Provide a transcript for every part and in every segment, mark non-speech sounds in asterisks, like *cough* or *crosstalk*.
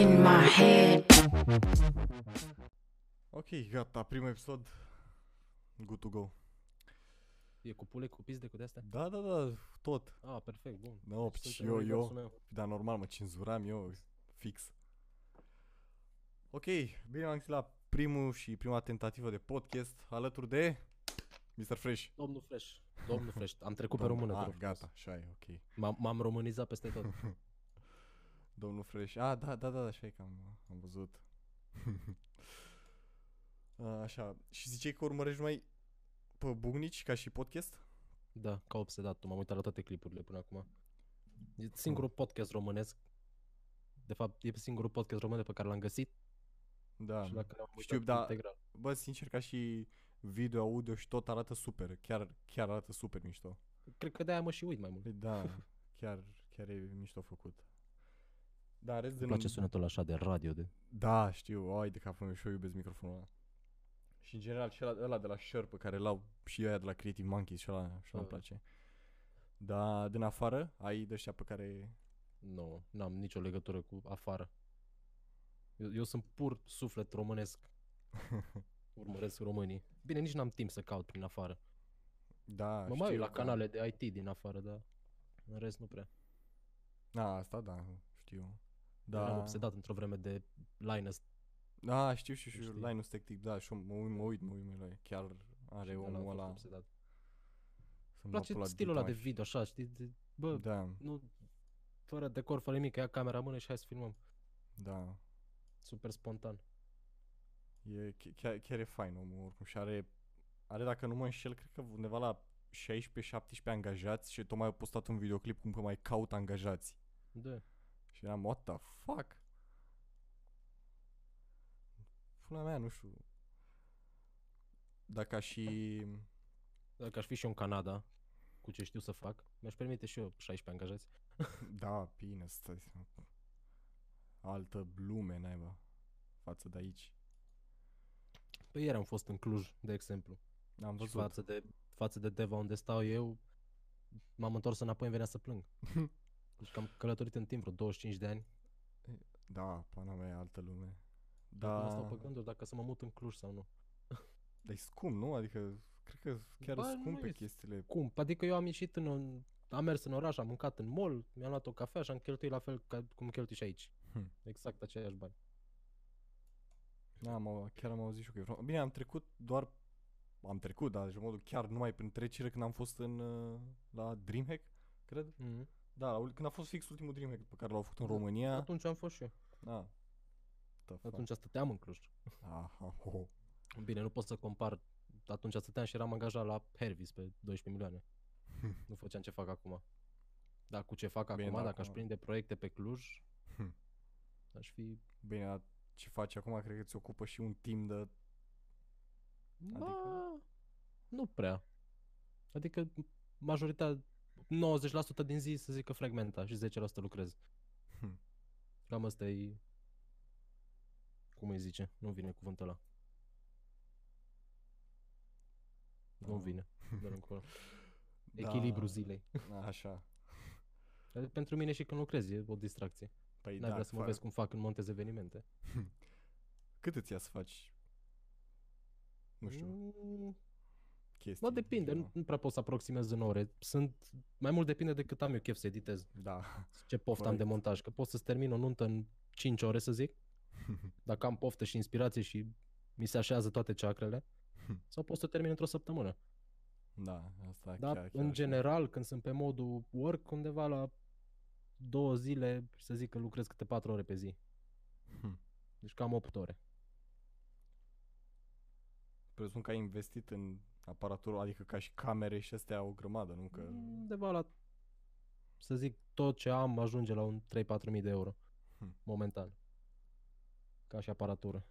In my head. Ok, gata, primul episod. Good to go. E cu pule, cu pizde, cu de-astea? Da, da, da, tot. Ah, perfect, bun. No, Deci și suntem eu, în universul eu, meu. dar normal mă cenzuram eu, fix. Ok, bine am găsit la primul și prima tentativă de podcast alături de Mr. Fresh. Domnul Fresh. Domnul Fresh. Am trecut pe Domnul- română, Ah, te rog frumos. gata, așa e, ok. M-am, m-am românizat peste tot. *laughs* Domnul Fresh. Ah, da, da, da, așa e că am, am văzut. *laughs* A, așa, și ziceai că urmărești mai pe Bugnici ca și podcast? da, ca obsedat. M-am uitat la toate clipurile până acum. E singurul podcast românesc. De fapt, e singurul podcast român pe care l-am găsit Da, și la care am știu, uitat da, integral. bă, sincer, ca și video, audio și tot arată super, chiar, chiar arată super mișto. Cred că de-aia mă și uit mai mult. Păi da, *laughs* chiar, chiar e mișto făcut. Da, în rest de Îmi place nu- sunetul așa de radio. De... Da, știu, ai de capul meu și eu iubesc microfonul ăla. Și în general și ăla, ăla de la Shure pe care l-au și aia de la Creative Monkeys și ăla, și ăla îmi Ah. place. Da, din afară ai de ăștia pe care... Nu, n-am nicio legătură cu afară. Eu, eu sunt pur suflet românesc. *laughs* Urmăresc românii. Bine, nici n-am timp să caut prin afară. Da, Mă mai uit știu, la da. canale de IT din afară, dar în rest nu prea. Da, asta da, știu. Da. Eram Da, obsedat într-o vreme de Linus. da, știu, știu, știu, Știi? Linus Tech Tip, da, și eu mă uit, mă uit, mă uit, mă uit, chiar are și de ăla am omul fost ăla, obsedat. să Îmi place stilul ăla de video, așa, știi? De, bă, Da, nu, fără decor, fără nimic, ia camera în mână și hai să filmăm. da, Super spontan. E, ch- chiar, chiar e fain omul oricum și are, are dacă nu mă înșel, cred că undeva la 16-17 angajați și tocmai a postat un videoclip cum că mai caut angajați. Da. Și eram, what the fuck? Pula mea, nu știu. Dacă aș și... Dacă aș fi și eu în Canada, cu ce știu să fac, mi-aș permite și eu 16 angajați. *laughs* Da, bine, stai. să- Altă lume, naiba. Față de aici. Păi ieri am fost în Cluj, de exemplu. Am Și văzut. față de, față de Deva unde stau eu, m-am întors înapoi, îmi venea să plâng. *laughs* Deci că am călătorit în timp vreo 25 de ani. Da, pana mea, e altă lume. Da. Da, stau pe gânduri dacă să mă mut în Cluj sau nu. *laughs* dar e scump, nu? Adică, cred că chiar Ba, sunt nu scumpe e chestiile. Cum? Adică eu am ieșit în, un- am mers în oraș, am mâncat în mall, mi-am luat o cafea și am cheltuit la fel ca cum cheltui și aici. Hm. Exact aceiași bani. Da, am, au- chiar am auzit și eu că e frumos. Bine, am trecut doar... Am trecut, dar deci în modul chiar numai prin trecere când am fost în, uh, la Dreamhack, cred. Mm-hmm. Da, la, ul- când a fost fix ultimul Dreamhack pe care l-au făcut în Da, România. Atunci am fost și eu. Da. The fuck? Atunci stăteam în Cluj. Ah, ah, oh. Bine, nu pot să compar. Atunci stăteam și eram angajat la Hervis pe 12 milioane. *laughs* nu făceam ce fac acum. Dar cu ce fac Bine, acum, da, dacă aș acum- prinde proiecte pe Cluj, Hm. aș fi... Bine, dar ce faci acum, cred că ți ocupă și un timp de... Ba, nu prea. Adică majoritatea, 90% din zi să zic că fragmenta și 10% lucrez. Hm. Cam asta e... Cum îi zice? Nu vine cuvântul ăla. Nu Ah. vine. Dă-l încolo. *laughs* Da. Echilibru zilei. Așa. Dar Pentru mine și când lucrez e o distracție. Păi N-ai da, vrea să mă fa- vezi cum fac când montez evenimente. *laughs* Cât îți ia să faci? Nu știu, Mm, chestii. Bă, depinde, nu, genul. nu prea pot să aproximez în ore. Sunt, mai mult depinde de cât am eu chef să editez. Da. Ce poftă am de Corect. montaj. Că pot să-ți termin o nuntă în 5 ore, să zic. *laughs* Dacă am poftă și inspirație și mi se așează toate ceacrele. *laughs* Sau pot să termin într-o săptămână. da, asta Dar chiar, chiar în așa. general, când sunt pe modul work, undeva la două zile, să zic că lucrez câte 4 ore pe zi. Hm. Deci cam 8 ore. Presupun că ai investit în aparatură, adică ca și camere și astea o grămadă, nu? Că... Undeva la, să zic, tot ce am ajunge la un 3-4 mii de euro. Hm. Momentan. Ca și aparatură.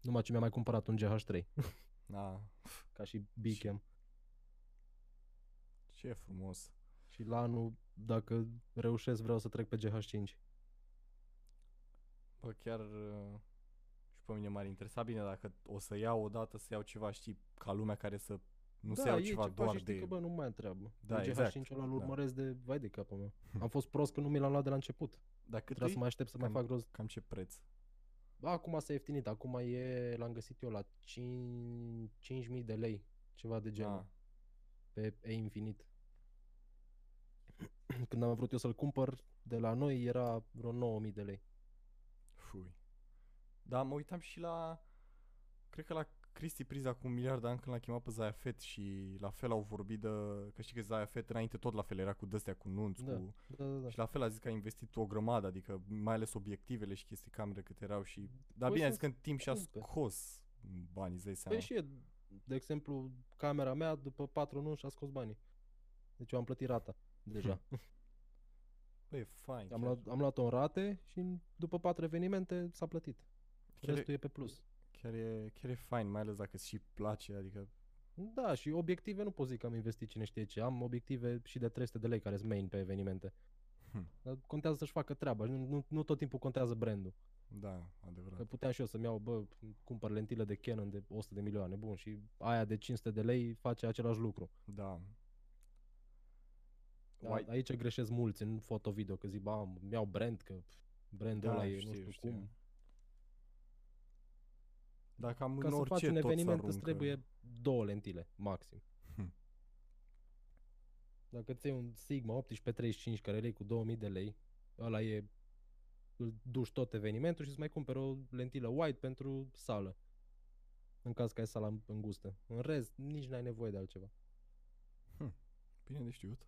Numai ce mi-am mai cumpărat un GH3. Da, ca și Bicam. ce frumos. Și la anul, dacă reușesc, vreau să trec pe GH5. Bă, chiar uh, și pe mine m-ar interesa bine dacă o să iau odată să iau ceva, știi, ca lumea care să Nu da, se iau iei ceva ceva doar și știi de... că, bă, nu mai am treabă. Da, GH5 exact, ăla îl da. urmăresc de, vai de capul meu. Am fost prost că nu mi l-am luat de la început. Dar cât Trebuia e? să mai aștept să mai Cam- fac rost. Cam ce preț? Ba, acum s-a ieftinit, acum e, l-am găsit eu la 5, 5.000 de lei, ceva de genul, Ah, pe E infinit. *clears throat* Când am vrut eu să-l cumpăr, de la noi era vreo 9.000 de lei. fui. Da, mă uitam și la... Cred că la Cristi Priza cu un miliard de ani când l-a chemat pe Zaya Fet și la fel au vorbit de... Că știi că Zaya Fet înainte tot la fel era cu dăstea, cu nunți, Da, cu... Da, da, da. Și la fel a zis că a investit o grămadă, adică mai ales obiectivele și chestii camere cât erau și... Dar Păi bine, a să zis că în timp și-a scumpe. scos banii, îți dai seama. Păi și e, de exemplu, camera mea după 4 luni și-a scos banii. Deci eu am plătit rata deja. *laughs* Băi, e fain. am, chiar. luat, am luat-o în rate și după 4 evenimente s-a plătit. Chiar e- Restul e pe plus. Chiar e, chiar e fain, mai ales dacă îți și place, adică... Da, și obiective nu pot zic că am investit cine știe ce. Am obiective și de 300 de lei care sunt main pe evenimente. Hm. Dar contează să-și facă treaba. Nu, nu, nu tot timpul contează brandul. Da, adevărat. Că puteam și eu să-mi iau, bă, cumpăr lentile de Canon de 100 de milioane, bun, și aia de 500 de lei face același lucru. Da. Da, White- aici greșesc mulți în foto-video, că zic, ba, îmi iau brand, că pf, brandul Da, ăla e știu, nu știu știu. cum. Dar cam Ca în să orice faci un tot eveniment se îți aruncă. trebuie două lentile, maxim. Hm. Dacă ți iei un Sigma 1835 care îl iei cu 2000 de lei, ăla e îl duci tot evenimentul și îți mai cumperi o lentilă wide pentru sală. În caz că ai sala îngustă. În rest, nici n-ai nevoie de altceva. Bine de știut.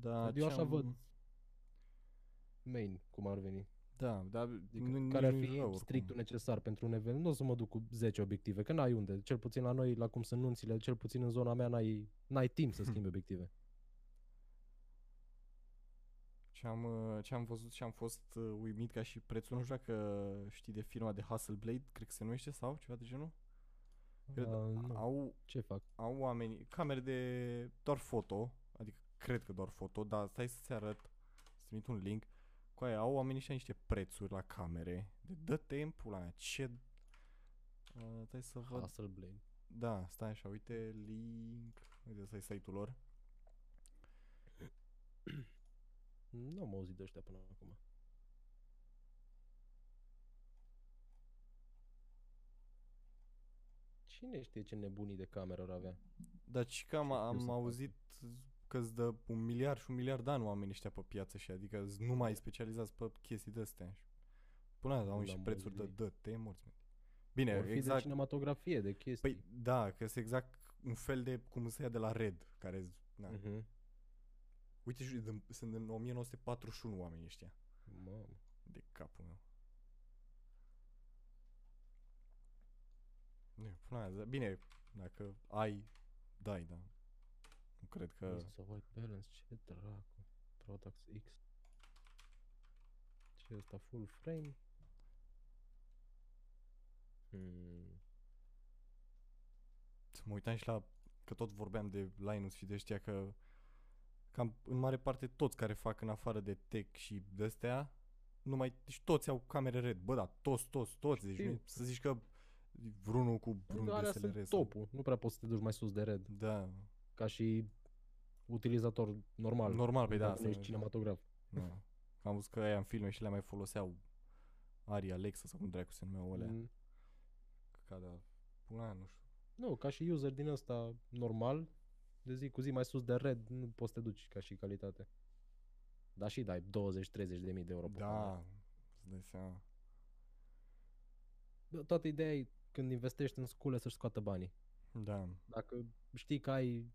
Da, eu așa ce-am- văd main, cum ar veni. Da, dar Adică nu, care ar nu-i fi rău strictul oricum. necesar pentru un eveniment. Nu o să mă duc cu 10 obiective, că n-ai unde. Cel puțin la noi, la cum sunt nunțile, cel puțin în zona mea, n-ai, n-ai timp să schimbi *laughs* obiective. Ce-am, uh, ce-am văzut și am fost uh, uimit ca și prețul, nu știu dacă știi de firma de Hasselblad, cred că se numește sau ceva de genul? Cred, Uh, nu. au, Ce fac? au oameni, camere de doar foto, adică cred că doar foto, dar stai să-ți arăt, să trimit un link, cu aia au oamenii și niște prețuri la camere, de dă timpul la mea, ce... Uh, stai să văd, Hasselblad. da, stai așa, uite, link, uite, ăsta e site-ul lor. *clears throat* Nu am auzit de ăștia până acum. Cine știe ce nebunii de cameră ar avea? Dar și că am, Ce știu am să auzit că îți dă un miliard și un miliard de ani oamenii ăștia pe piață și adică sunt numai specializați pe chestii de astea. Până azi au Nu niște am prețuri de auzit. dă, te morți. mă. Bine, Or fi de exact. cinematografie, de chestii. Păi da, că este exact un fel de cum se ia de la Red, care na. Mhm. Uite, și din- sunt în 1941 oamenii ăștia. Mamă. De capul meu. Nu, până azi, bine, dacă ai, dai, da. Nu cred că... Asta white balance, ce dracu. Protax X. Ce e asta? Full frame? Hmm. Să mă uitam și la, că tot vorbeam de Linus și de ăștia că cam în mare parte toți care fac în afară de tech și de astea, numai, deci toți au camere red, bă, da, toți, toți, toți, deci Știu. nu, e să zici că vreunul cu vreun Alea DSLR sunt sau- topul. Nu prea poți să te duci mai sus de red. Da, Ca și utilizator normal. normal, pe da, Dacă nu asta, ești cinematograf. da. Am văzut că aia în filme și le mai foloseau Ari Alexa sau cum dracu se numeau alea. Mm. Ca de pula aia, nu știu. Nu, ca și user din ăsta normal, de zi cu zi mai sus de red, nu poți să te duci ca și calitate. Dar și dai 20-30 de mii de euro pe cameră. Da, îți dai seama. Bă, Toată ideea e când investești în scule să-și scoată banii. Da, Dacă știi că ai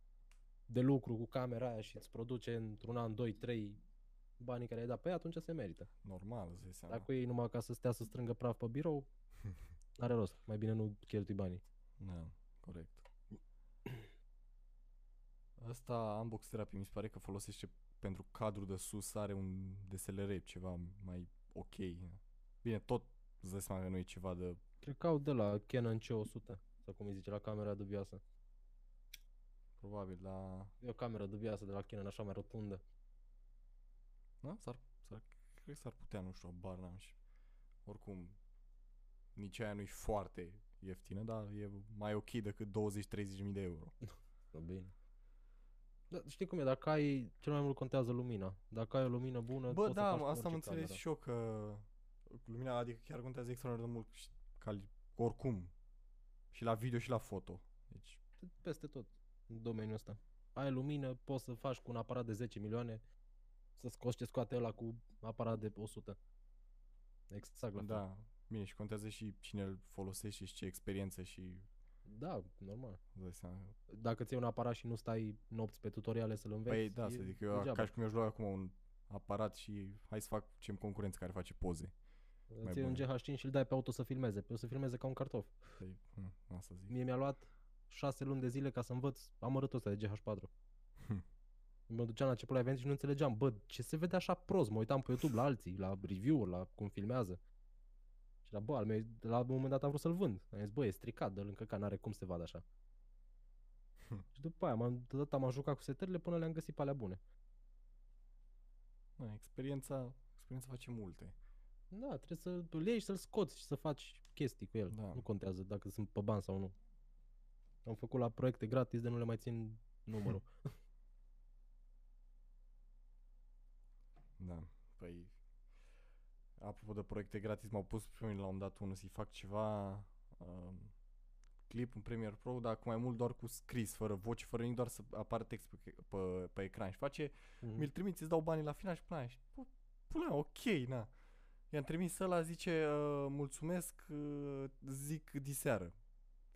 de lucru cu camera aia și îți produce într-un an, 2, 3 banii care ai dat pe ea, atunci se merită. normal, îți dai seama. Dacă e numai ca să stea să strângă praf pe birou, *laughs* are rost. Mai bine nu cheltui banii. Da, corect. Asta Unbox Therapy mi se pare că folosește pentru cadru de sus, are un DSLR ceva mai ok. Bine, tot îți dai seama că nu e ceva de... Cred că au de la Canon C100, sau cum îi zice, la camera dubioasă. Probabil la... E o cameră dubioasă de la Canon, așa mai rotundă. Da? S-ar, s-ar, cred că s-ar putea, nu știu, bar n-am și... Oricum, nici aia nu-i foarte ieftină, dar e mai ok decât 20-30 de euro. *laughs* Da, bine. Da, știi cum e, dacă ai, cel mai mult contează lumina. Dacă ai o lumină bună, Bă, poți da, să faci mă, cu asta am orice înțeles cameră. și eu că lumina, adică chiar contează extraordinar de mult și cali, oricum. Și la video și la foto. Deci, Peste tot, în domeniul ăsta. Ai lumină, poți să faci cu un aparat de 10 milioane, să scoți ce scoate ăla cu aparat de 100. Exact la fel. da, bine, și contează și cine îl folosește și ce experiență și Da, normal. îți dai seama. Dacă ți un aparat și nu stai nopți pe tutoriale să-l înveți, Păi da, e să zic, eu degeaba. ca și cum eu aș lua acum un aparat și hai să fac ce concurență care face poze. Îți iei un bun. GH5 și îl dai pe auto să filmeze, pe o să filmeze ca un cartof. Păi, hm, asta zic. Mie mi-a luat 6 luni de zile ca să învăț amărâtul ăsta de GH4. Hm. Mă duceam la început la event și nu înțelegeam, bă, ce se vede așa prost? Mă uitam pe YouTube la alții, la review-uri, la cum filmează. Și la bă, al meu, la un moment dat am vrut să-l vând. Am zis, bă, e stricat, dă-l încă ca n-are cum să se vadă așa. Hm. și după aia m-am, deodată m-am jucat cu setările până le-am găsit pe alea bune. Da, experiența, experiența face multe. Da, trebuie să îl iei și să-l scoți și să faci chestii cu el. Da. Nu contează dacă sunt pe bani sau nu. Am făcut la proiecte gratis de nu le mai țin numărul. *laughs* Da, păi apropo de proiecte gratis, m-au pus pe mine la un dat unul să-i fac ceva um, clip în Premiere Pro, dar cu mai mult doar cu scris, fără voce, fără nimic, doar să apară text pe, pe, pe ecran și face, Mhm. mi-l trimiți, îți dau banii la final și până aia. Și, bă, până aia, ok, na. I-am trimis ăla, zice, uh, mulțumesc, uh, zic diseară.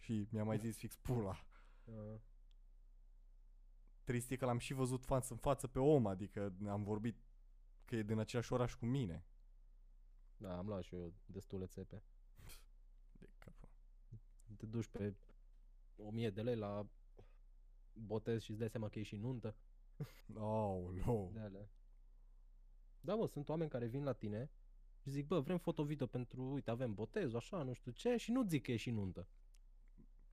Și mi-a mai zis fix pula. Ah. Trist e că l-am și văzut față în față pe om, adică am vorbit că e din același oraș cu mine. Da, am luat și eu destule țepe. *laughs* De capul. Te duci pe 1000 de lei la botez și îți dai seama că e și nuntă. *laughs* Aoleu. De alea. Da, mă, sunt oameni care vin la tine și zic, bă, vrem foto-video pentru, uite, avem botez, așa, nu știu ce, și nu zic că e și nuntă.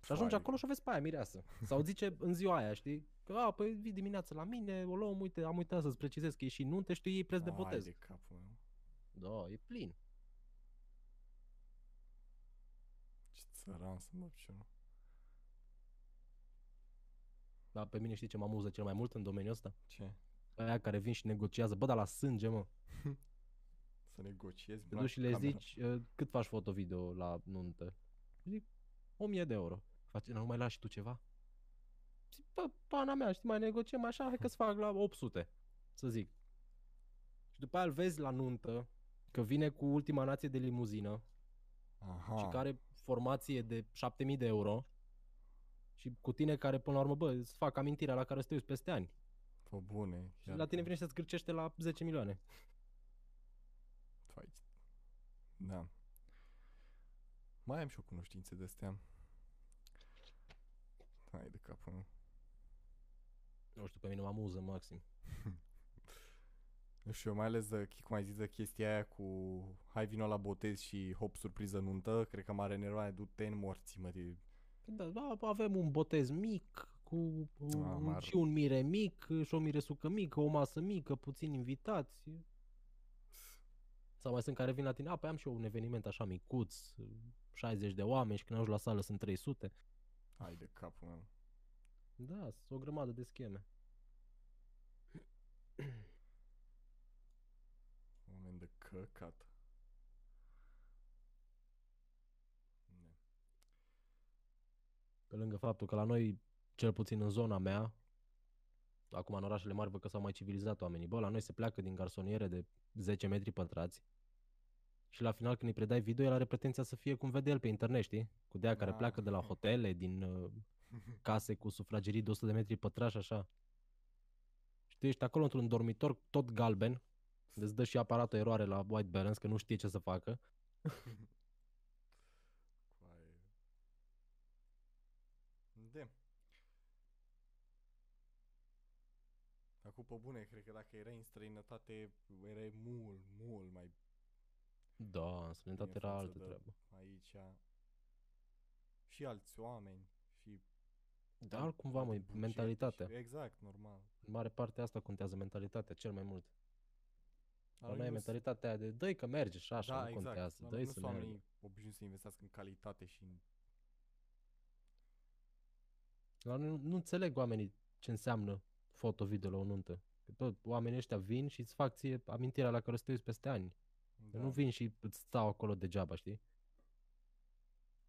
Și ajungi Foai. acolo și o vezi pe aia mireasă. Sau zice în ziua aia, știi? Că, a, păi vii dimineața la mine, o luăm, uite, am uitat să-ți precizez că e și nuntă și tu iei preț de Ai botez. de capul meu. Da, e plin. Ce țăran să mă ce nu. Da, pe mine știi ce mă amuză cel mai mult în domeniul ăsta? Ce? Aia care vin și negociază, bă, dar la sânge, mă. *laughs* Să negociezi? Te bă, duci și le camera. zici, "Uh, cât faci foto-video la nuntă? Zic, 1000 de euro. Face, nu mai lași tu ceva? Zic, bă, pana mea, știi, mai negociem așa, hai că-ți fac la 800, să zic. Și după aia îl vezi la nuntă, că vine cu ultima nație de limuzină Aha. și care formație de 7000 de euro și cu tine care, până la urmă, bă, îți fac amintirea la care să te uiți peste ani. Fă bune. Și la tine vine și să-ți cârcește la 10 milioane. Fai. Da. Mai am și o cunoștințe de astea. Hai de capul meu. Nu știu, pe mine mă amuză maxim. *laughs* Nu știu, mai ales de, cum ai zis de chestia aia cu hai vino la botez și hop surpriză nuntă, cred că m-are enervat, du-te în morții, mă, de... Da, da, avem un botez mic, cu un, Ah, un, mar- și un mire mic, și o miresucă mică, o masă mică, puțini invitați. Sau mai sunt care vin la tine, a, păi am și eu un eveniment așa micuț, 60 de oameni și când ajungi la sală sunt 300. Hai de capul meu. Da, sunt o grămadă de scheme. Oameni de căcat. Ne. Pe lângă faptul că la noi, cel puțin în zona mea, acum în orașele mari văd că s-au mai civilizat oamenii, bă, la noi se pleacă din garsoniere de 10 metri pătrați și la final când îi predai video, el are pretenția să fie cum vede el pe internet, știi? Cu de care Ah. pleacă de la *laughs* hotele, din uh, case cu sufragerii de 100 de metri pătrași, așa. Și tu ești acolo într-un dormitor tot galben, îți dă și aparatul eroare la white balance, că nu știe ce să facă. *laughs* Coaie. De. Acum pe bune, cred că dacă erai în străinătate, erai mult, mult mai Da, în străinătate bine era față altă de treabă. Aici și alți oameni și Dar cumva, alte măi, bugete mentalitatea. Și, exact, normal. În mare parte asta contează mentalitatea cel mai mult. La noi noi e nu s- mentalitatea aia de dă că merge și așa, da, nu exact. contează, La dă noi să nu sunt meargă. oamenii obișnuiți să investească în calitate și în La noi nu, nu înțeleg oamenii ce înseamnă foto-video la o nuntă. Că tot oamenii ăștia vin și îți fac ție amintirea la care o să te uiți peste ani. Da. Nu vin și îți stau acolo degeaba, știi?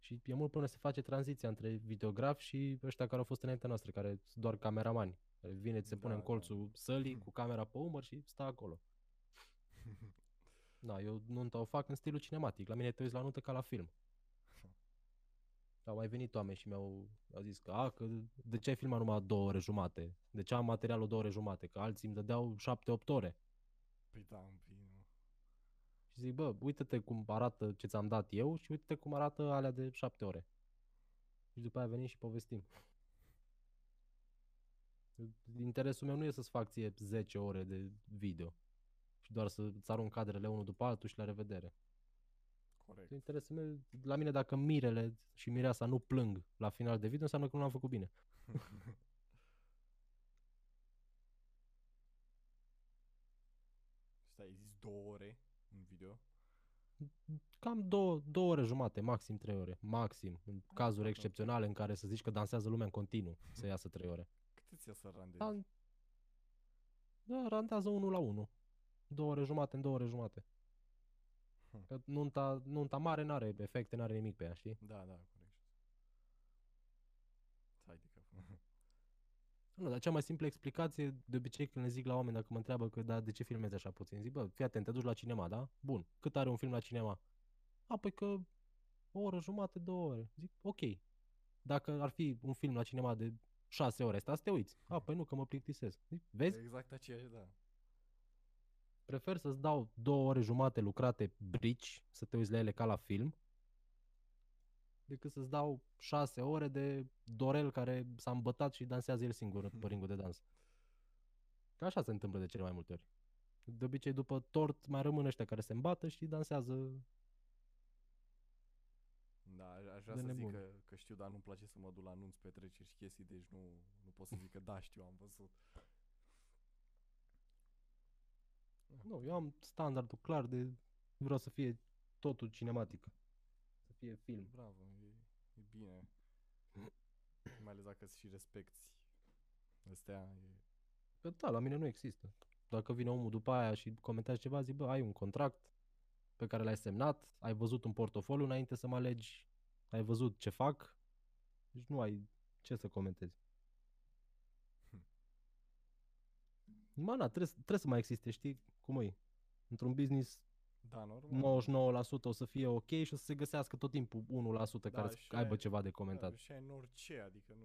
Și e mult până se face tranziția între videograf și ăștia care au fost înaintea noastră, care sunt doar cameramani. Care vine, ți se pune Da, în colțul sălii Hmm. cu camera pe umăr și stă acolo. *laughs* Da, eu nunta o fac în stilul cinematic. La mine te uiți la nuntă ca la film. Au mai venit oameni și mi-au au zis că, a, că de ce ai filmat numai două ore jumate? De ce am materialul două ore jumate? Că alții îmi dădeau șapte-opt ore. Păi da, un pic, nu. Și zic, bă, uite-te cum arată ce ți-am dat eu și uite-te cum arată alea de șapte ore. Și după aia venim și povestim. Interesul meu nu e să-ți fac ție 10 ore de video și doar să-ți arunc cadrele unul după altul și la revedere. Corect. Interesul meu, la mine dacă mirele și mireasa nu plâng la final de video, înseamnă că nu l-am făcut bine. *laughs* Stai, ai zis două ore în video? Cam două, două ore jumate, maxim trei ore. Maxim. În cazuri excepționale în care să zici că dansează lumea în continuu, să iasă trei ore. *laughs* Cât îți ia să randezi? Da, da randează unul la unul. Două ore jumate în două ore jumate. Hm. Că nunta, nunta mare n-are efecte, n-are nimic pe ea, știi? Da, da, corect. Hai de cap. Nu, dar cea mai simplă explicație, de obicei când le zic la oameni dacă mă întreabă că da, de ce filmezi așa puțin, zic, bă, fii atent, te duci la cinema, da? Bun, cât are un film la cinema? A, păi că o oră jumate, două ore. Zic, ok. Dacă ar fi un film la cinema de șase ore, stați să te uiți. A, păi nu, că mă plictisesc. Zic, vezi? exact aceeași, da. Prefer să-ți dau două ore jumate lucrate brici, să te uiți la ele ca la film, decât să-ți dau șase ore de Dorel care s-a îmbătat și dansează el singur pe ringul de dans. Că așa se întâmplă de cele mai multe ori. De obicei, după tort, mai rămân ăștia care se îmbată și dansează. Da, a- aș vrea De să zic nebun. că, că știu, dar nu-mi place să mă duc la anunț, petreceri și chestii, deci nu, nu pot să zic că da, știu, am văzut. Nu, eu am standardul clar de vreau să fie totul cinematic. Să fie film. Bravo, e, e bine. *clears throat* Mai ales dacă și respecti astea, e... Că da, la mine nu există. Dacă vine omul după aia și comentează ceva, zic, bă, ai un contract pe care l-ai semnat, ai văzut un portofoliu înainte să mă alegi, ai văzut ce fac, deci nu ai ce să comentezi. Mă, na, trebuie, trebuie să mai existe, știi cum e? Într-un business Da, normal. 99% o să fie ok și o să se găsească tot timpul 1% care să și aibă aia- ceva de Da, comentat. și ai în orice, adică nu...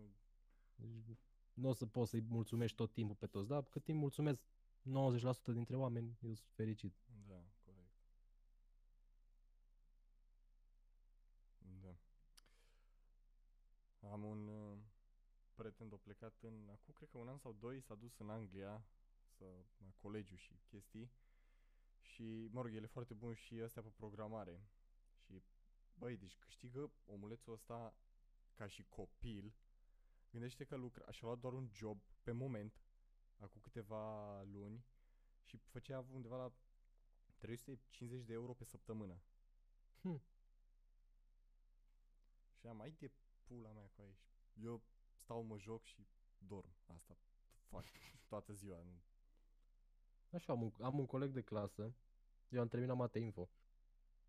Deci, nu o să poți să-i mulțumești tot timpul pe toți, dar cât timp mulțumesc 90% dintre oameni, eu sunt fericit. Da, corect. Da. Am un uh, prieten de plecat în, acum cred că un an sau doi, s-a dus în Anglia, să, la colegiu și chestii. Și, mă rog, el e foarte bun și ăstea pe programare. Și, băi, deci câștigă omulețul ăsta ca și copil. Gândește că lucra, și-a luat doar un job pe moment, acum câteva luni, și făcea undeva la 350 de euro pe săptămână. Hm. Și am mai de pula mea cu aici. Eu stau, mă joc și dorm. Asta fac toată ziua. Nu- Așa, am un, am un coleg de clasă, eu am terminat mate info,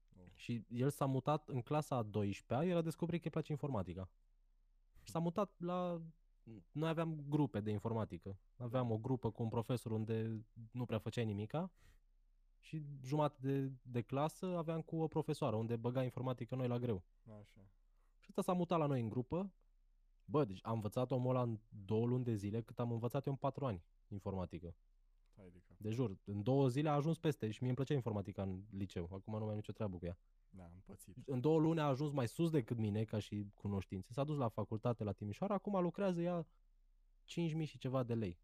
nu. și el s-a mutat în clasa a 12-a, el a descoperit că îi place informatica. Și s-a mutat la... Noi aveam grupe de informatică. Aveam o grupă cu un profesor unde nu prea făceai nimica și jumătate de, de clasă aveam cu o profesoară unde băga informatică noi la greu. Așa. Și ăsta s-a mutat la noi în grupă. Bă, deci am învățat omul ăla în două luni de zile cât am învățat eu în patru ani informatică. Hai de cap. De jur, în două zile a ajuns peste și mie îmi plăcea informatica în liceu. Acum nu mai am nicio treabă cu ea. Da, am pățit. În două luni a ajuns mai sus decât mine ca și cunoștințe. S-a dus la facultate la Timișoara, acum lucrează ea 5.000 și ceva de lei.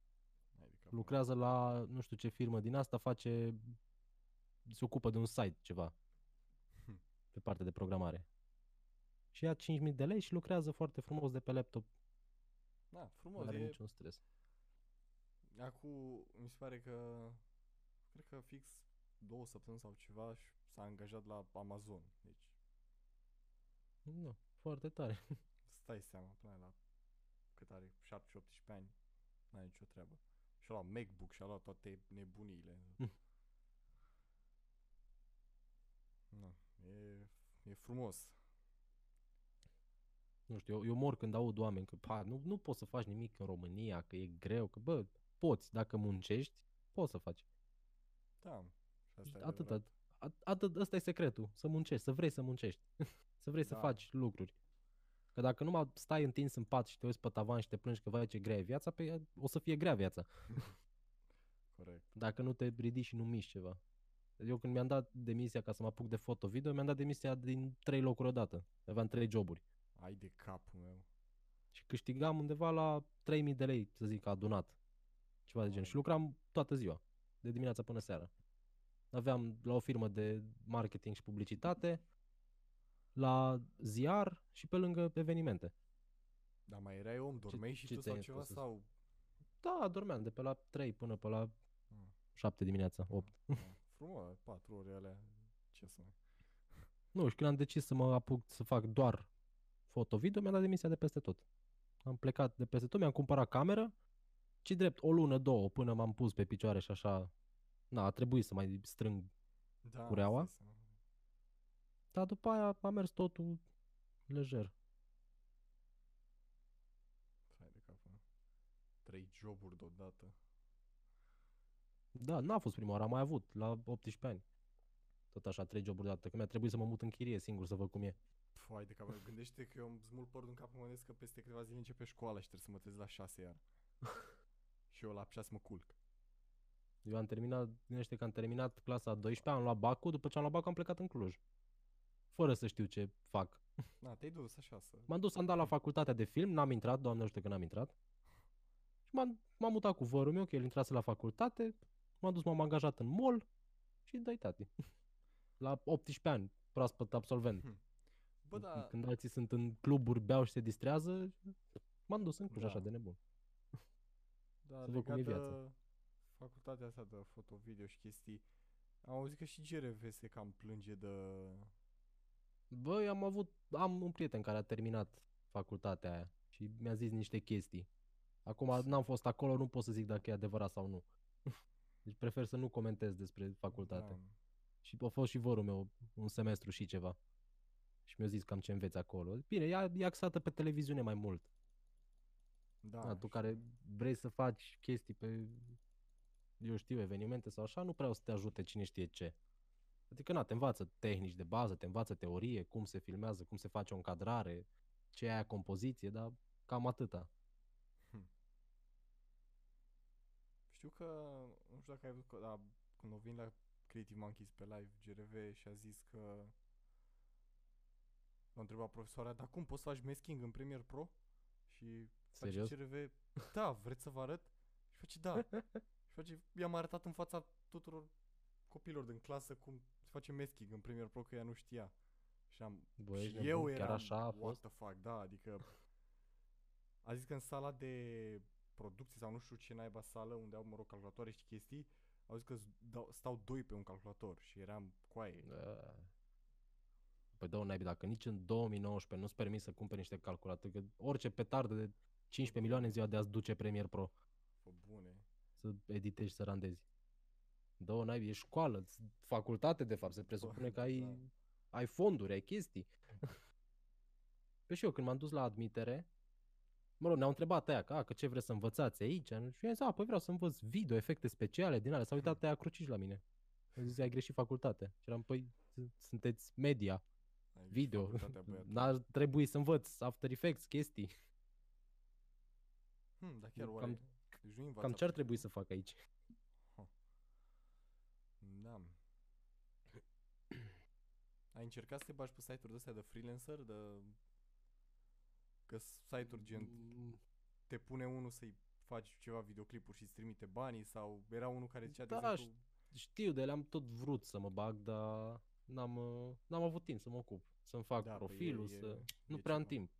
Hai de cap. Lucrează la nu știu ce firmă din asta, face se ocupă de un site ceva Hm. pe partea de programare. Și ia 5.000 de lei și lucrează foarte frumos de pe laptop. Da, Nu frumos. are E, niciun stres. Acum mi se pare că cred că fix două săptămâni sau ceva și s-a angajat la Amazon. Deci Nu, foarte tare. *laughs* stai seama până la cât are are 17-18 ani, n-are nicio treabă. Și-a luat MacBook, și-a luat toate nebuniile. *laughs* Mm. Na, e, e frumos. Nu știu, eu, eu mor când aud oameni că pa, nu, nu poți să faci nimic în România, că e greu, că bă, poți, dacă muncești, poți să faci. Da, și asta e Atât, adevărat. atât, atât, ăsta e secretul, să muncești, să vrei să muncești, *laughs* să vrei să Da. faci lucruri. Că dacă numai stai întins în pat și te uiți pe tavan și te plângi că vai ce grea e viața, pe o să fie grea viața. *laughs* Corect. Dacă nu te ridici și nu miști ceva. Eu când mi-am dat demisia ca să mă apuc de foto-video, mi-am dat demisia din trei locuri odată. Aveam trei joburi. Ai de capul meu. Și câștigam undeva la 3000 de lei, să zic, adunat. Ceva de genul. Și lucram toată ziua, de dimineața până seara. Aveam la o firmă de marketing și publicitate, la ziar și pe lângă evenimente. Dar mai erai om, dormeai și ce tu ți-ai sau ceva spus? sau... Da, dormeam de pe la 3 până pe la Mm, 7 dimineața, 8. mm, *laughs* Frumos, 4 ore alea. Ce să mai... Nu, și când am decis să mă apuc să fac doar foto-video, mi-am dat demisia de peste tot. Am plecat de peste tot, mi-am cumpărat cameră, ci drept o lună, două, până m-am pus pe picioare și așa, na, a trebuit să mai strâng. Da, Cureaua? îți dai seama. Dar după aia a mers totul lejer. Hai de capul meu. Trei joburi deodată. Da, n-a fost prima oară, am mai avut, la 18 ani. Tot așa, trei joburi deodată, că mi-a trebuit să mă mut în chirie singur să văd cum e. Fai de capul meu. Gândește că eu îmi smult părul în cap, mă gândesc că peste câteva zile începe școala și trebuie să mă trezesc la 6 iar. *laughs* și eu la 6 mă culc. Eu am terminat, gândește că am terminat clasa a 12 am luat bacul, după ce am luat bacul am plecat în Cluj. Fără să știu ce fac. Na, te-ai dus așa să... M-am dus, am dat la facultatea de film, n-am intrat, doamne ajută că n-am intrat. Și m-am, m-am mutat cu vărul meu, că el intrase la facultate, m-am dus, m-am angajat în mall și dai tati. *laughs* La 18 ani, proaspăt absolvent. Hm. Bă, da, Când alții sunt în cluburi, beau și se distrează, m-am dus în Cluj Da. așa de nebun. Da să văd cum e legat viața. de facultatea asta de foto-video și chestii, am auzit că și GRV se cam plânge de... Băi, am avut, am un prieten care a terminat facultatea aia și mi-a zis niște chestii. Acum n-am fost acolo, nu pot să zic dacă e adevărat sau nu. *laughs* Deci prefer să nu comentez despre facultate. Da, Și a fost și vorul meu un semestru și ceva. Și mi-a zis cam ce înveți acolo. Bine, ea e axată pe televiziune mai mult. Da, Da, tu știu. care vrei să faci chestii pe, eu știu, evenimente sau așa, nu prea o să te ajute cine știe ce. Adică, na, te învață tehnici de bază, te învață teorie, cum se filmează, cum se face o încadrare, ce e aia compoziție, dar cam atâta. Știu că, nu știu dacă ai văzut, că, da, când o vin la Creative Monkeys pe live, GRV și a zis că l-a întrebat profesoara, dar cum poți să faci masking în Premiere Pro? Și face Serios? GRV, da, vreți să vă arăt? Și face, da. și face, i-am arătat în fața tuturor copilor din clasă cum se face masking în Premiere Pro, că ea nu știa. Și am, Bă, ești și nebun? eu Chiar eram, așa a what fost? the fuck, da, adică a zis că în sala de producție sau nu știu ce naiba sală unde au, mă rog, calculatoare și chestii, au zis că s- dau- stau doi pe un calculator și eram coaie. Da. Păi dă naibii, dacă nici în 2019 nu-ți permis să cumperi niște calculatori, că orice petardă de 15 milioane în ziua de azi duce Premiere Pro Fă bune. să editezi și să randezi. Dă naibii, e școală, ți- facultate de fapt, se presupune că ai, da. ai fonduri, ai chestii. Pe și eu când m-am dus la admitere, mă rog, ne-au întrebat aia că, a, că ce vreți să învățați aici? Și eu am zis, a, păi vreau să învăț video, efecte speciale din alea. S-a uitat aia cruciș la mine. A zis, ai greșit facultate. Și eram, păi, s- sunteți media, Ai greșit video. facultatea, băiatul. N-ar trebui să învăț After Effects, chestii. Hmm, dar chiar Cam- oare, deci nu învață Cam ce ar trebui să fac aici? Da. Ai încercat să te bagi pe site-uri de-astea de freelancer? De... Că site-uri gen Mm, te pune unul să-i faci ceva videoclipuri și îți trimite banii sau era unul care zicea Da, de exemplu Știu, de ele am tot vrut să mă bag, dar n-am, uh, n-am avut timp să mă ocup. Să-mi fac Da, păi e- profilul, e- să... Nu e prea am ceva. timp.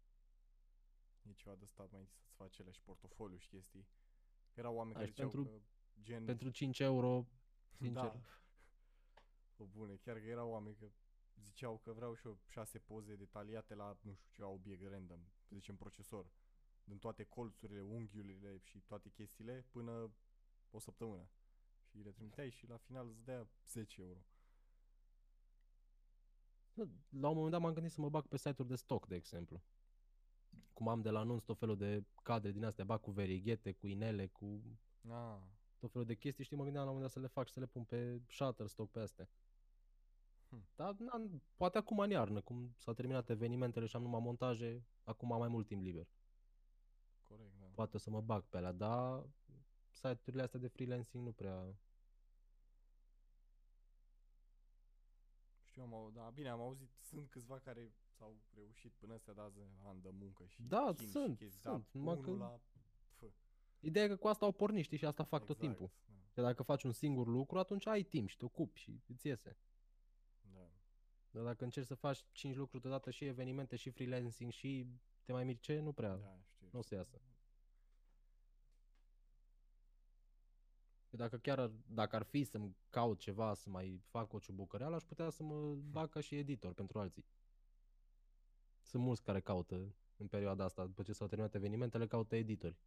e ceva de stat mai întâi să-ți faci ele și portofoliu și chestii. Erau oameni Da, care și ziceau pentru- că gen Pentru 5 euro, *laughs* sincer. Da. O bune, chiar că erau oameni că ziceau că vreau și eu șase poze detaliate la, nu știu, ceva obiect random, să zicem procesor. în toate colțurile, unghiurile și toate chestiile până o săptămână. Și le trimiteai și la final îți dea 10 euro. Da, La un moment dat m-am gândit să mă bag pe site-uri de stock, de exemplu. Cum am de la anunț tot felul de cadre din astea, bag cu verighete, cu inele, cu Ah, tot felul de chestii, știi, mă gândeam la un moment dat să le fac și să le pun pe Shutterstock pe astea. Hm. Dar na, poate acum în iarnă, cum s-au terminat evenimentele și am numai montaje, acum am mai mult timp liber. corect, da. Poate o să mă bag pe alea, dar site-urile astea de freelancing nu prea... Știu, am au, da, bine, am auzit, sunt câțiva care s-au reușit până astea de azi ani de muncă și Da, chin sunt, și chestii, sunt, da, numai unul că- la... F. Ideea e că cu asta au pornit, știi, și asta fac tot Exact, timpul. Da, Că dacă faci un singur lucru, atunci ai timp și te ocupi și îți iese. da. Dar dacă încerci să faci 5 lucruri deodată și evenimente și freelancing și te mai mirce, nu prea, Da, știu. nu o să știu. iasă. Că Dacă chiar ar, dacă ar fi să-mi caut ceva, să mai fac o ciubucăreală, aș putea să mă *laughs* bag ca și editor pentru alții. Sunt mulți care caută în perioada asta, după ce s-au terminat evenimentele, caută editori.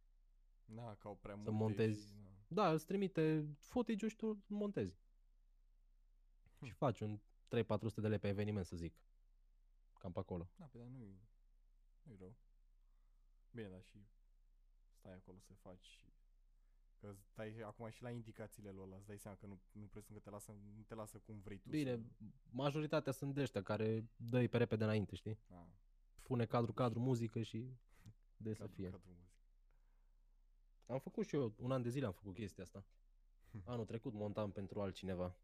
Da, că au prea Să multe montezi. Și, da. Da, îți trimite footage și tu îl montezi. Hm. Și faci un 3-400 de lei pe eveniment, să zic. Cam pe acolo. Da, pe dar nu-i, nu-i rău. Bine, dar și stai acolo să faci și... Că stai acum și la indicațiile lor ăla, îți dai seama că nu, nu presupun că te lasă, nu te lasă cum vrei tu Bine, să... majoritatea sunt de ăștia care dă pe repede înainte, știi? Da, Pune cadru, cadru, muzică și de să cadru, fie. cadru muzică. Am făcut și eu, un an de zile am făcut chestia asta. *laughs* Anul trecut montam pentru altcineva.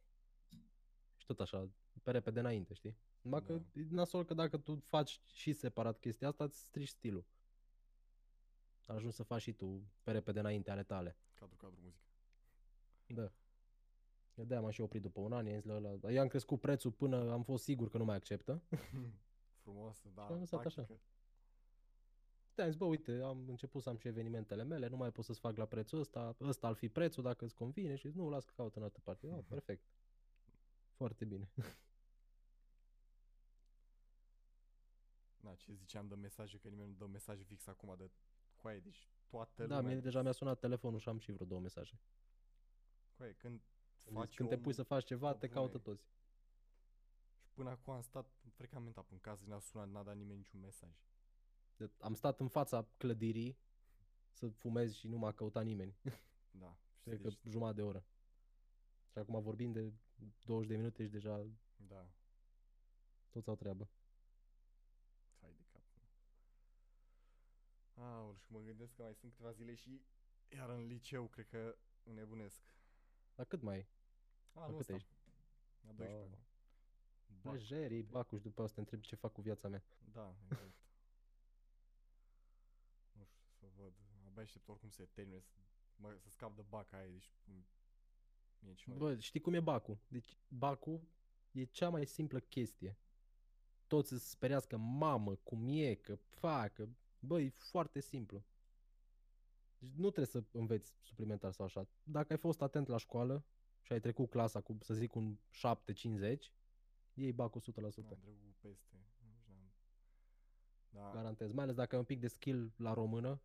Și tot așa, pe repede înainte, știi? Numai că Da. e nasol că dacă tu faci și separat chestia asta, îți strici stilul. Ajungi să faci și tu pe repede înainte ale tale. Cadru, cadru muzică. Da. Eu de-aia m-am și oprit după un an, i-am zis la ăla, dar i-am crescut prețul până am fost sigur că nu mai acceptă. *laughs* Frumos, da, am lăsat așa. tactică. Te-am zis, bă, uite, am început să am și evenimentele mele, nu mai pot să-ți fac la prețul ăsta, ăsta ar fi prețul dacă îți convine și zic, nu, las că caut în altă parte. Oh, perfect. Foarte bine. *laughs* Da, ce ziceam de mesaje, că nimeni nu dă mesaje fix acum de coaie, deci toată Da, lumea... mie deja mi-a sunat telefonul și am și vreo două mesaje. Coaie, când Îmi faci Zic, Când te pui omul- să faci ceva, pe te caută bune. toți. Și până acum am stat frecamentat în casă, n-a sunat, n-a dat nimeni niciun mesaj. De- Am stat în fața clădirii să fumez și nu m-a căutat nimeni. *laughs* Da. Și Cred că deci, jumătate de oră. Și acum vorbim de 20 de minute și deja Da, toți au treabă. hai de cap. Aul, și mă gândesc că mai sunt câteva zile și iar în liceu cred că nebunesc. Dar cât mai e? Anul cât ăsta. ești? A 12 Oh. Acum. Bac, Lejerii, frate. bacuș și după asta te întreb ce fac cu viața mea. Da, exact. *laughs* nu știu, să văd. Abia aștept oricum să se termine, să, mă, să scap de baca aia, deci m- mie ce mai... Bă, știi cum e Bacu? Deci Bacu e cea mai simplă chestie. Toți îți sperească mamă, cum e, că facă. Bă, e foarte simplu. Deci nu trebuie să înveți suplimentar sau așa. Dacă ai fost atent la școală și ai trecut clasa cu, să zic, un 7-50, iei Bacu 100%. Am trecut peste. Nici n-am... Da, Garantez. Mai ales dacă ai un pic de skill la română,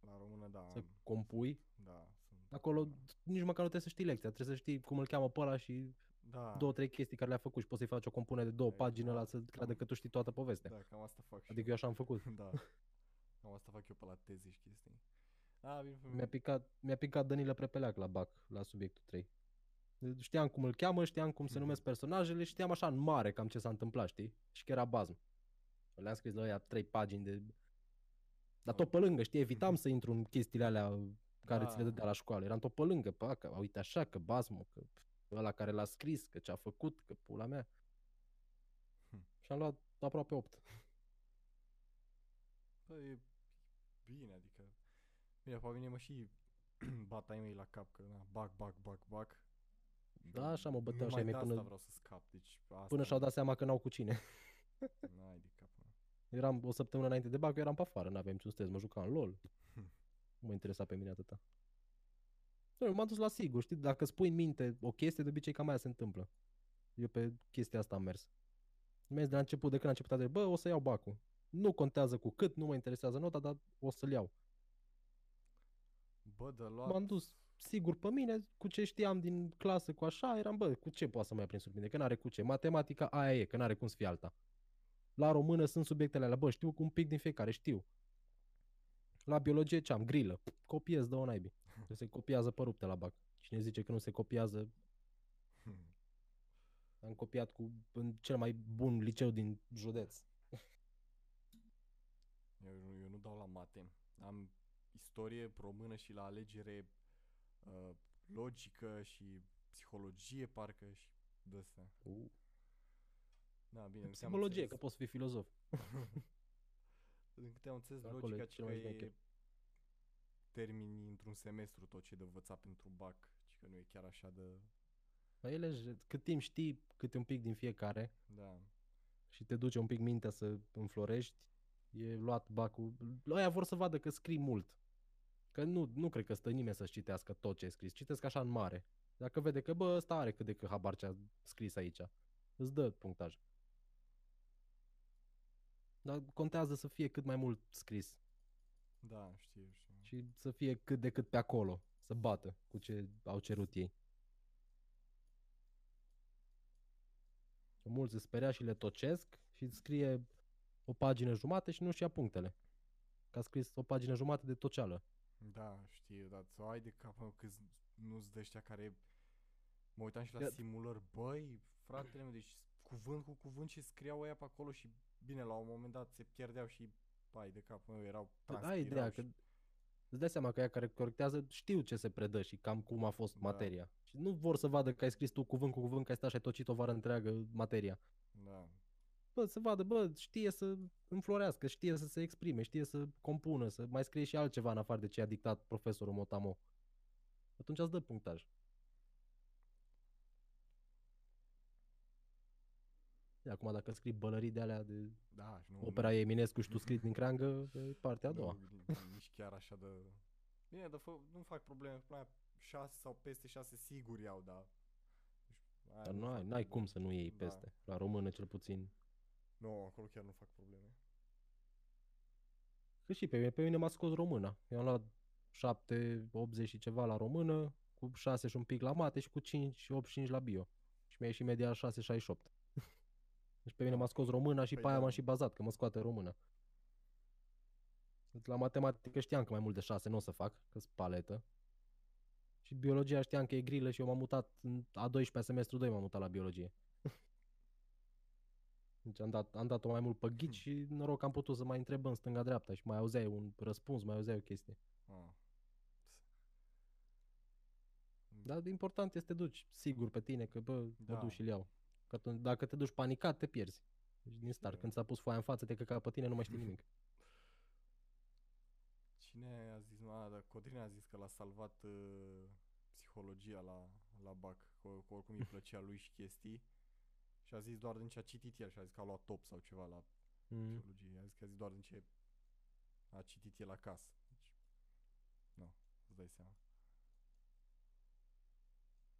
la română, da, să am, compui. da, sunt... Acolo nici măcar nu trebuie să știi lecția. Trebuie să știi cum îl cheamă pe ăla și Da, două, trei chestii care le-a făcut și poți să-i faci o compunere de două Exact, pagini la să creadă cam- că tu știi toată povestea. da, cam asta fac și Adică eu așa am făcut. *laughs* Da. Cam asta fac eu pe la teze și chestii. A, bine, Mi-a picat, mi-a picat Danilă Prepeleac la BAC, la subiectul 3. Știam cum îl cheamă, știam cum se Mhm. numesc personajele, știam așa în mare cam ce s-a întâmplat, știi? Și că era bazm. Le-am scris la ea trei pagini de... Dar tot pe lângă, știi, evitam să intru în chestiile alea care ți le Da. dădea la școală. Eram tot pe lângă, pa, că uite așa, că bazmul, că ăla care l-a scris, că ce-a făcut, că pula mea. Hm. Și am luat aproape 8. Bă, e bine, adică... Bine, pe mine mă și *clears throat* bata mei la cap, că na, bac, bac, bac, bac. Da, așa mă băteau și ai Numai mei de până, asta vreau să scap, deci asta... până și-au dat seama că n-au cu cine. *laughs* N-ai de cap, mă. Eram o săptămână înainte de BAC, eu eram pe afară, n-aveam niciun stres, mă jucam în LOL. Hm. *laughs* Nu mă interesa pe mine atâta. Nu, eu m-am dus la sigur, știi, dacă spui în minte o chestie, de obicei cam aia se întâmplă. Eu pe chestia asta am mers. Mi-am zis de la început, de când a început a bă, o să iau bacul. Nu contează cu cât, nu mă interesează nota, dar o să-l iau. Bă, de luat... M-am dus sigur pe mine, cu ce știam din clasă, cu așa, eram, bă, cu ce poate să mai prind sub mine? Că n-are cu ce. Matematica aia e, că n-are cum să fie alta. La română sunt subiectele alea, bă, știu un pic din fiecare, știu. La biologie ce am? Grilă. Copiez de o naibii. Că se copiază pe rupte la bac. Cine zice că nu se copiază, am copiat cu în cel mai bun liceu din județ. Eu, nu- eu nu dau la mate. Am istorie română și la alegere uh, logică și psihologie parcă și de astea. Uh, Da, bine, din câte am psihologie, că înțeles- poți să fii filozof. *laughs* Din câte am înțeles, Acolo logica e ci cel că mai e șmecher. termini într-un semestru tot ce e de învățat pentru bac, ci că nu e chiar așa de... Dar ele, j- cât timp știi câte un pic din fiecare Da, și te duce un pic mintea să înflorești, e luat bacul. Ăia vor să vadă că scrii mult. Că nu, nu cred că stă nimeni să citească tot ce ai scris. Citesc așa în mare. Dacă vede că, bă, ăsta are cât de cât habar ce a scris aici, îți dă punctaj. Dar contează să fie cât mai mult scris da, știu, știu. și să fie cât de cât pe acolo, să bată cu ce au cerut ei. Că Mulți se speria și le tocesc și îți scrie o pagină jumate și nu-și ia punctele. Că a scris o pagină jumate de toceală. Da, știu, dar să ai de cap mă, că nu-ți dă ăștia care... Mă uitam și la Că- simulări, băi, fratele meu, deci cuvânt cu cuvânt ce scriau ăia pe acolo și bine, la un moment dat se pierdeau și bai de cap meu, erau Ai transpirau ideea și... că îți dai seama că ea care corectează știu ce se predă și cam cum a fost Da. materia. Și nu vor să vadă că ai scris tu cuvânt cu cuvânt, că ai stat și ai tocit o vară întreagă materia. Da, Bă, să vadă, bă, știe să înflorească, știe să se exprime, știe să compună, să mai scrie și altceva în afară de ce a dictat profesorul Motamo. Atunci îți dă punctaj. E, Acum dacă scrii bălării de alea de da, și nu... opera Eminescu și tu scrii din creangă, e partea a doua. Nu, nici chiar așa de... Bine, dar fă, nu fac probleme, până la 6 sau peste 6 sigur iau, dar... Aia Dar nu fac ai, n-ai probleme. cum să nu iei Da. peste. La română cel puțin. Nu, acolo chiar nu fac probleme. Că și pe mine, pe mine m-a scos româna. Eu am luat 7, 80 și ceva la română, cu 6 și un pic la mate și cu 5 și 85 la bio. Și mi-a ieșit media 6,68. Deci pe mine m-a scos româna și Păi pe aia da. m-am și bazat, că mă scoate româna. Deci La matematică știam că mai mult de 6 nu o să fac, că paletă. Și biologia știam că e grilă și eu m-am mutat în a 12-a semestru 2 m-am mutat la biologie. Deci am dat, am dat-o mai mult pe ghid și noroc că am putut să mai întreb în stânga-dreapta și mai auzeai un răspuns, mai auzeai o chestie. Ah. Dar important este să te duci sigur pe tine că bă, da. Da. mă duc și-l iau. Că atunci, dacă te duci panicat, te pierzi. Deci din start, Da. când ți-a pus foaia în față, te căca pe tine, nu mai știi *laughs* nimic. Cine a zis, mă, dar Codrin a zis că l-a salvat uh, psihologia la, la BAC, că, că oricum îi plăcea lui și chestii. Și a zis doar din ce a citit el și a zis că a luat top sau ceva la Mm. psihologie. A zis că a zis doar din ce a citit el acasă. Deci, nu, îți dai seama.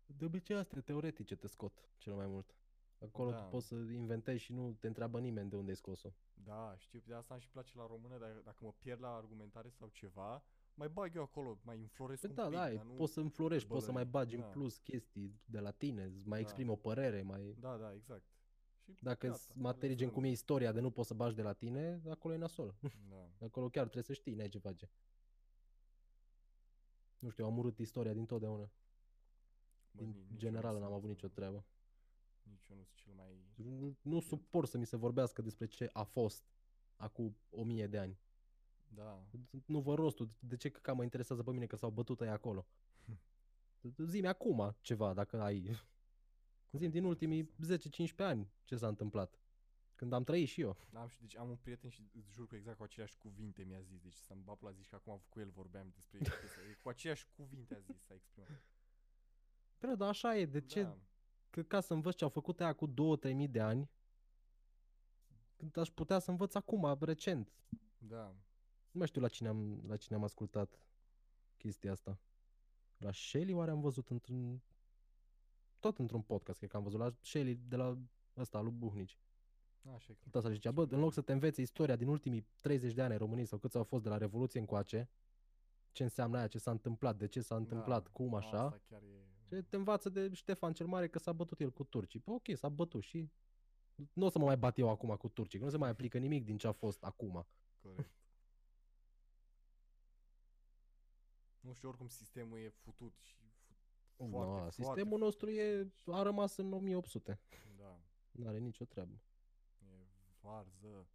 De obicei astea teoretice te scot cel mai mult. Acolo Da. tu poți să inventezi și nu te întreabă nimeni de unde ai scos-o. Da, știu, de asta îmi și place la română, dar dacă mă pierd la argumentare sau ceva, mai bag eu acolo, mai înfloresc Păi un da, pic, da, dar nu... poți să înflorești, poți să mai bălării, bagi în da. plus chestii de la tine, îți mai Da. exprimi o părere, mai... Da, da, exact. Și Dacă gata, sunt materii gen lăsăm. cum e istoria de nu poți să bagi de la tine, acolo e nasol. Da. *laughs* Acolo chiar trebuie să știi, n-ai ce face. Nu știu, am urât istoria din totdeauna. Bă, ni- Din nici eu general nu n-am sunt, avut nicio uh, treabă. Nici eu nu sunt cel mai... Nu, nu suport să mi se vorbească despre ce a fost acum o mie de ani. Da. Nu vă rostul, de ce că mă interesează pe mine că s-au bătut ei acolo? *laughs* Zi-mi acum ceva, dacă ai. Zi din Corect, ultimii asta. 10-15 ani ce s-a întâmplat. Când am trăit și eu. Am și deci am un prieten și îți jur că exact cu aceleași cuvinte mi-a zis, deci să-mi bap la zis că acum cu el vorbeam despre *laughs* chestia, cu aceleași cuvinte a zis, s-a exprimat. Bă, dar așa e, de ce? Da. Că ca să învăț ce au făcut aia cu 2-3 mii de ani, când aș putea să învăț acum, recent. Da. Nu mai știu la cine am, la cine am ascultat chestia asta. La Shelly oare am văzut într-un... Tot într-un podcast, cred că am văzut. La Shelly de la ăsta, lui Buhnici. Așa e. cred Tot asta că zicea, tot bă, în loc să te înveți istoria din ultimii 30 de ani ai României sau câți au fost de la Revoluție încoace, ce înseamnă aia, ce s-a întâmplat, de ce s-a întâmplat, cum așa, Da, Asta chiar e... ce te învață de Ștefan cel Mare că s-a bătut el cu turcii. Păi ok, s-a bătut și nu o să mă mai bat eu acum cu turcii, că nu se mai aplică nimic din ce a fost acum. Corect. Nu știu, oricum sistemul e futut și fut, foarte, No, foarte, sistemul nostru e, a rămas în 1800. Da, Nu are nicio treabă. e varză.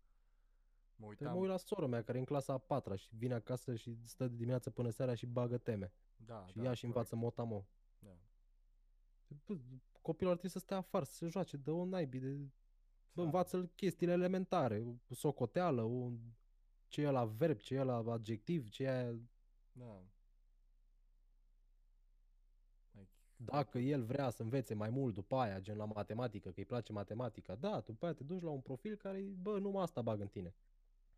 Mă Păi uitam... mă uit la sora mea care e în clasa a patra și vine acasă și stă de dimineață până seara și bagă teme. da, și da, ia și învață motamo. Da. Bă, Copilul ar trebui să stea afară, să se joace, dă o naibii de... Bă, Da. învață-l chestiile elementare, o socoteală, un... ce e la verb, ce e la adjectiv, ce e aia... Da. Like, Dacă el vrea să învețe mai mult după aia, gen la matematică, că îi place matematica, da, după aia te duci la un profil care, bă, numai asta bag în tine.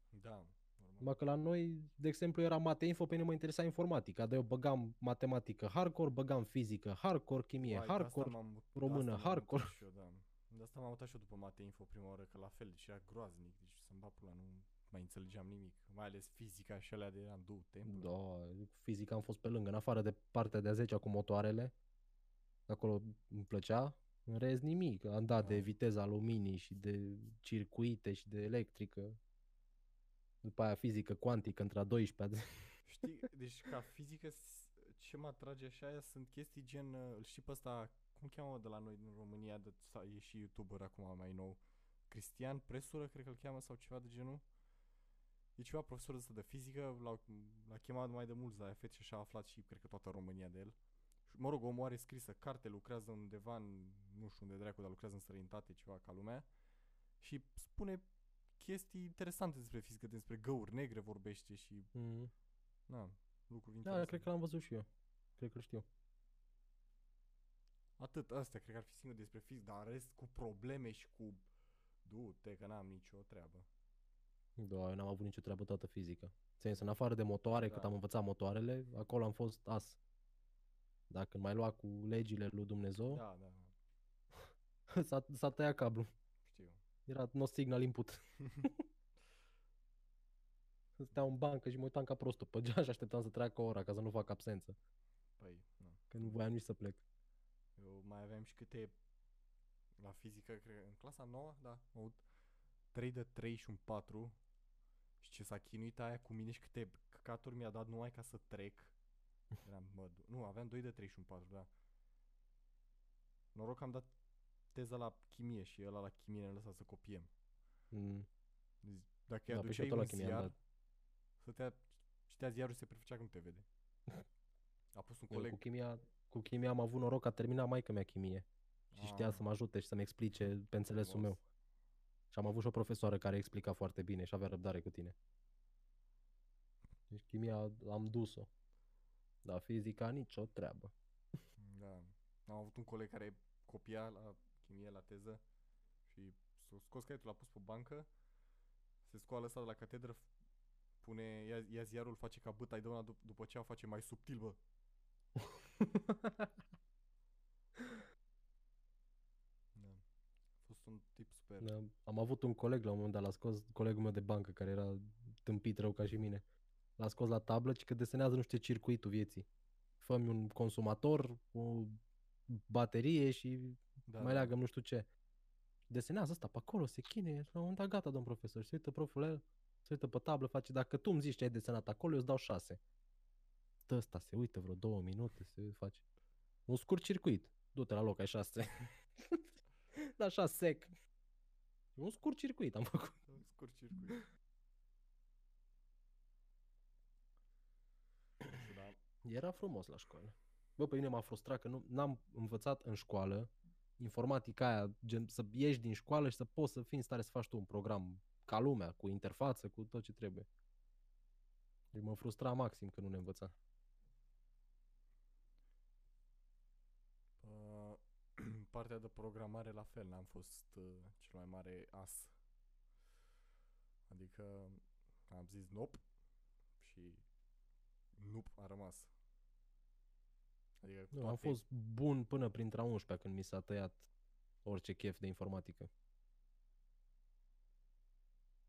Da, normal. Numai că la noi, de exemplu, era Mateinfo, pe mine mă interesa informatica, dar eu băgam matematică hardcore, băgam fizică hardcore, chimie Uai, de asta hardcore, m-am mut- de română asta m-am hardcore. mutat și eu, da. De asta m-am mutat și eu după Mate Info prima oară, că la fel, deci era groaznic, deci să-mi bat pula, nu mai înțelegeam nimic. Mai ales fizica și alea de eram du, templu. Da, fizica am fost pe lângă, în afară de partea de a 10 cu motoarele, acolo îmi plăcea, în rest nimic, am dat de Da. viteza luminii și de circuite și de electrică. După aia fizică cuantică între a 12 *laughs* Știi, deci ca fizică, s- ce mă atrage așa aia sunt chestii gen, uh, îl știi pe ăsta, cum cheamă de la noi din România, de, sau e și youtuber acum mai nou, Cristian Presură, cred că îl cheamă, sau ceva de genul. E ceva profesor ăsta de fizică, l-au, l-a chemat mai de mult la FET și așa a aflat și cred că toată România de el. Și, mă rog, omul are scrisă carte, lucrează undeva în, nu știu unde dracu, dar lucrează în străinătate, ceva ca lumea. Și spune chestii interesante despre fizică, despre găuri negre vorbește și, mm. na, lucruri Da, interesante. cred că l-am văzut și eu. Cred că știu. Atât, astea cred că ar fi singur despre fizică, dar în rest cu probleme și cu... Du-te că n-am nicio treabă. Da, eu n-am avut nicio treabă toată fizică. Țin în afară de motoare, Da. cât am învățat motoarele, acolo am fost as. Dacă mai lua cu legile lui Dumnezeu, Da, da, *laughs* s-a, s-a tăiat cablu. știu. Era no signal input. *laughs* Steam în bancă și mă uitam ca prostul pe geam și așteptam să treacă ora ca să nu fac absență. Păi, nu. Că nu voiam nici să plec. Eu mai aveam și câte... La fizică, cred că în clasa 9, da, am avut 3 de 3 și un 4. Și ce s-a chinuit aia cu mine și câte căcaturi mi-a dat numai ca să trec. Eram, mă, du- nu, aveam 2 de 3 și un 4, da. Noroc că am dat teza la chimie și ăla la chimie ne-a lăsat să copiem. Mm. Deci, Dacă Da, îi pe și aduceai eu tot la un chimie am ziar, dat. stătea, citea ziarul și se prefăcea că nu te vede. A pus un Eu coleg... cu chimia, cu chimia am avut noroc că a terminat maică mea chimie. Și știa Ah, să mă ajute și să-mi explice pe înțelesul frumos. meu. Și am avut și o profesoară care explica foarte bine și avea răbdare cu tine. Deci chimia am dus-o. Dar fizica nicio treabă. Da. Am avut un coleg care copia la chimie, la teză și s-a scos caietul, l-a pus pe bancă, se scoală ăsta de la catedră, f- pune, ia, ia ziarul, face ca băta, îi dă una dup- după ce o face mai subtil, bă. *laughs* Da. A fost un tip super. Da, am avut un coleg la un moment dat, l-a scos colegul meu de bancă care era tâmpit rău ca și mine. L-a scos la tablă și că desenează nu știu ce circuitul vieții. Fă-mi un consumator, o baterie și da, mai da. leagă nu știu ce. Desenează asta pe acolo, se chine, la un moment dat gata, domn profesor. Se uită proful la el, se uită pe tablă, face, dacă tu îmi zici ce ai desenat acolo, eu îți dau șase. Stă ăsta, se uită vreo două minute, se face. Un scurt circuit. Du-te la loc, ai șase. *laughs* da, așa sec. Un scurt circuit am făcut. Un scurt circuit. Și da, Era frumos la școală. Bă, pe mine m-a frustrat că nu n-am învățat în școală informatica aia, gen să ieși din școală și să poți să fii în stare să faci tu un program ca lumea, cu interfață, cu tot ce trebuie. Deci mă frustra maxim că nu ne învăța. Uh, *clears throat* partea de programare la fel, n-am fost uh, cel mai mare as. Adică am zis nope și nope a rămas. Adică cu Nu, am toate- fost bun până printre a 11 când mi s-a tăiat orice chef de informatică.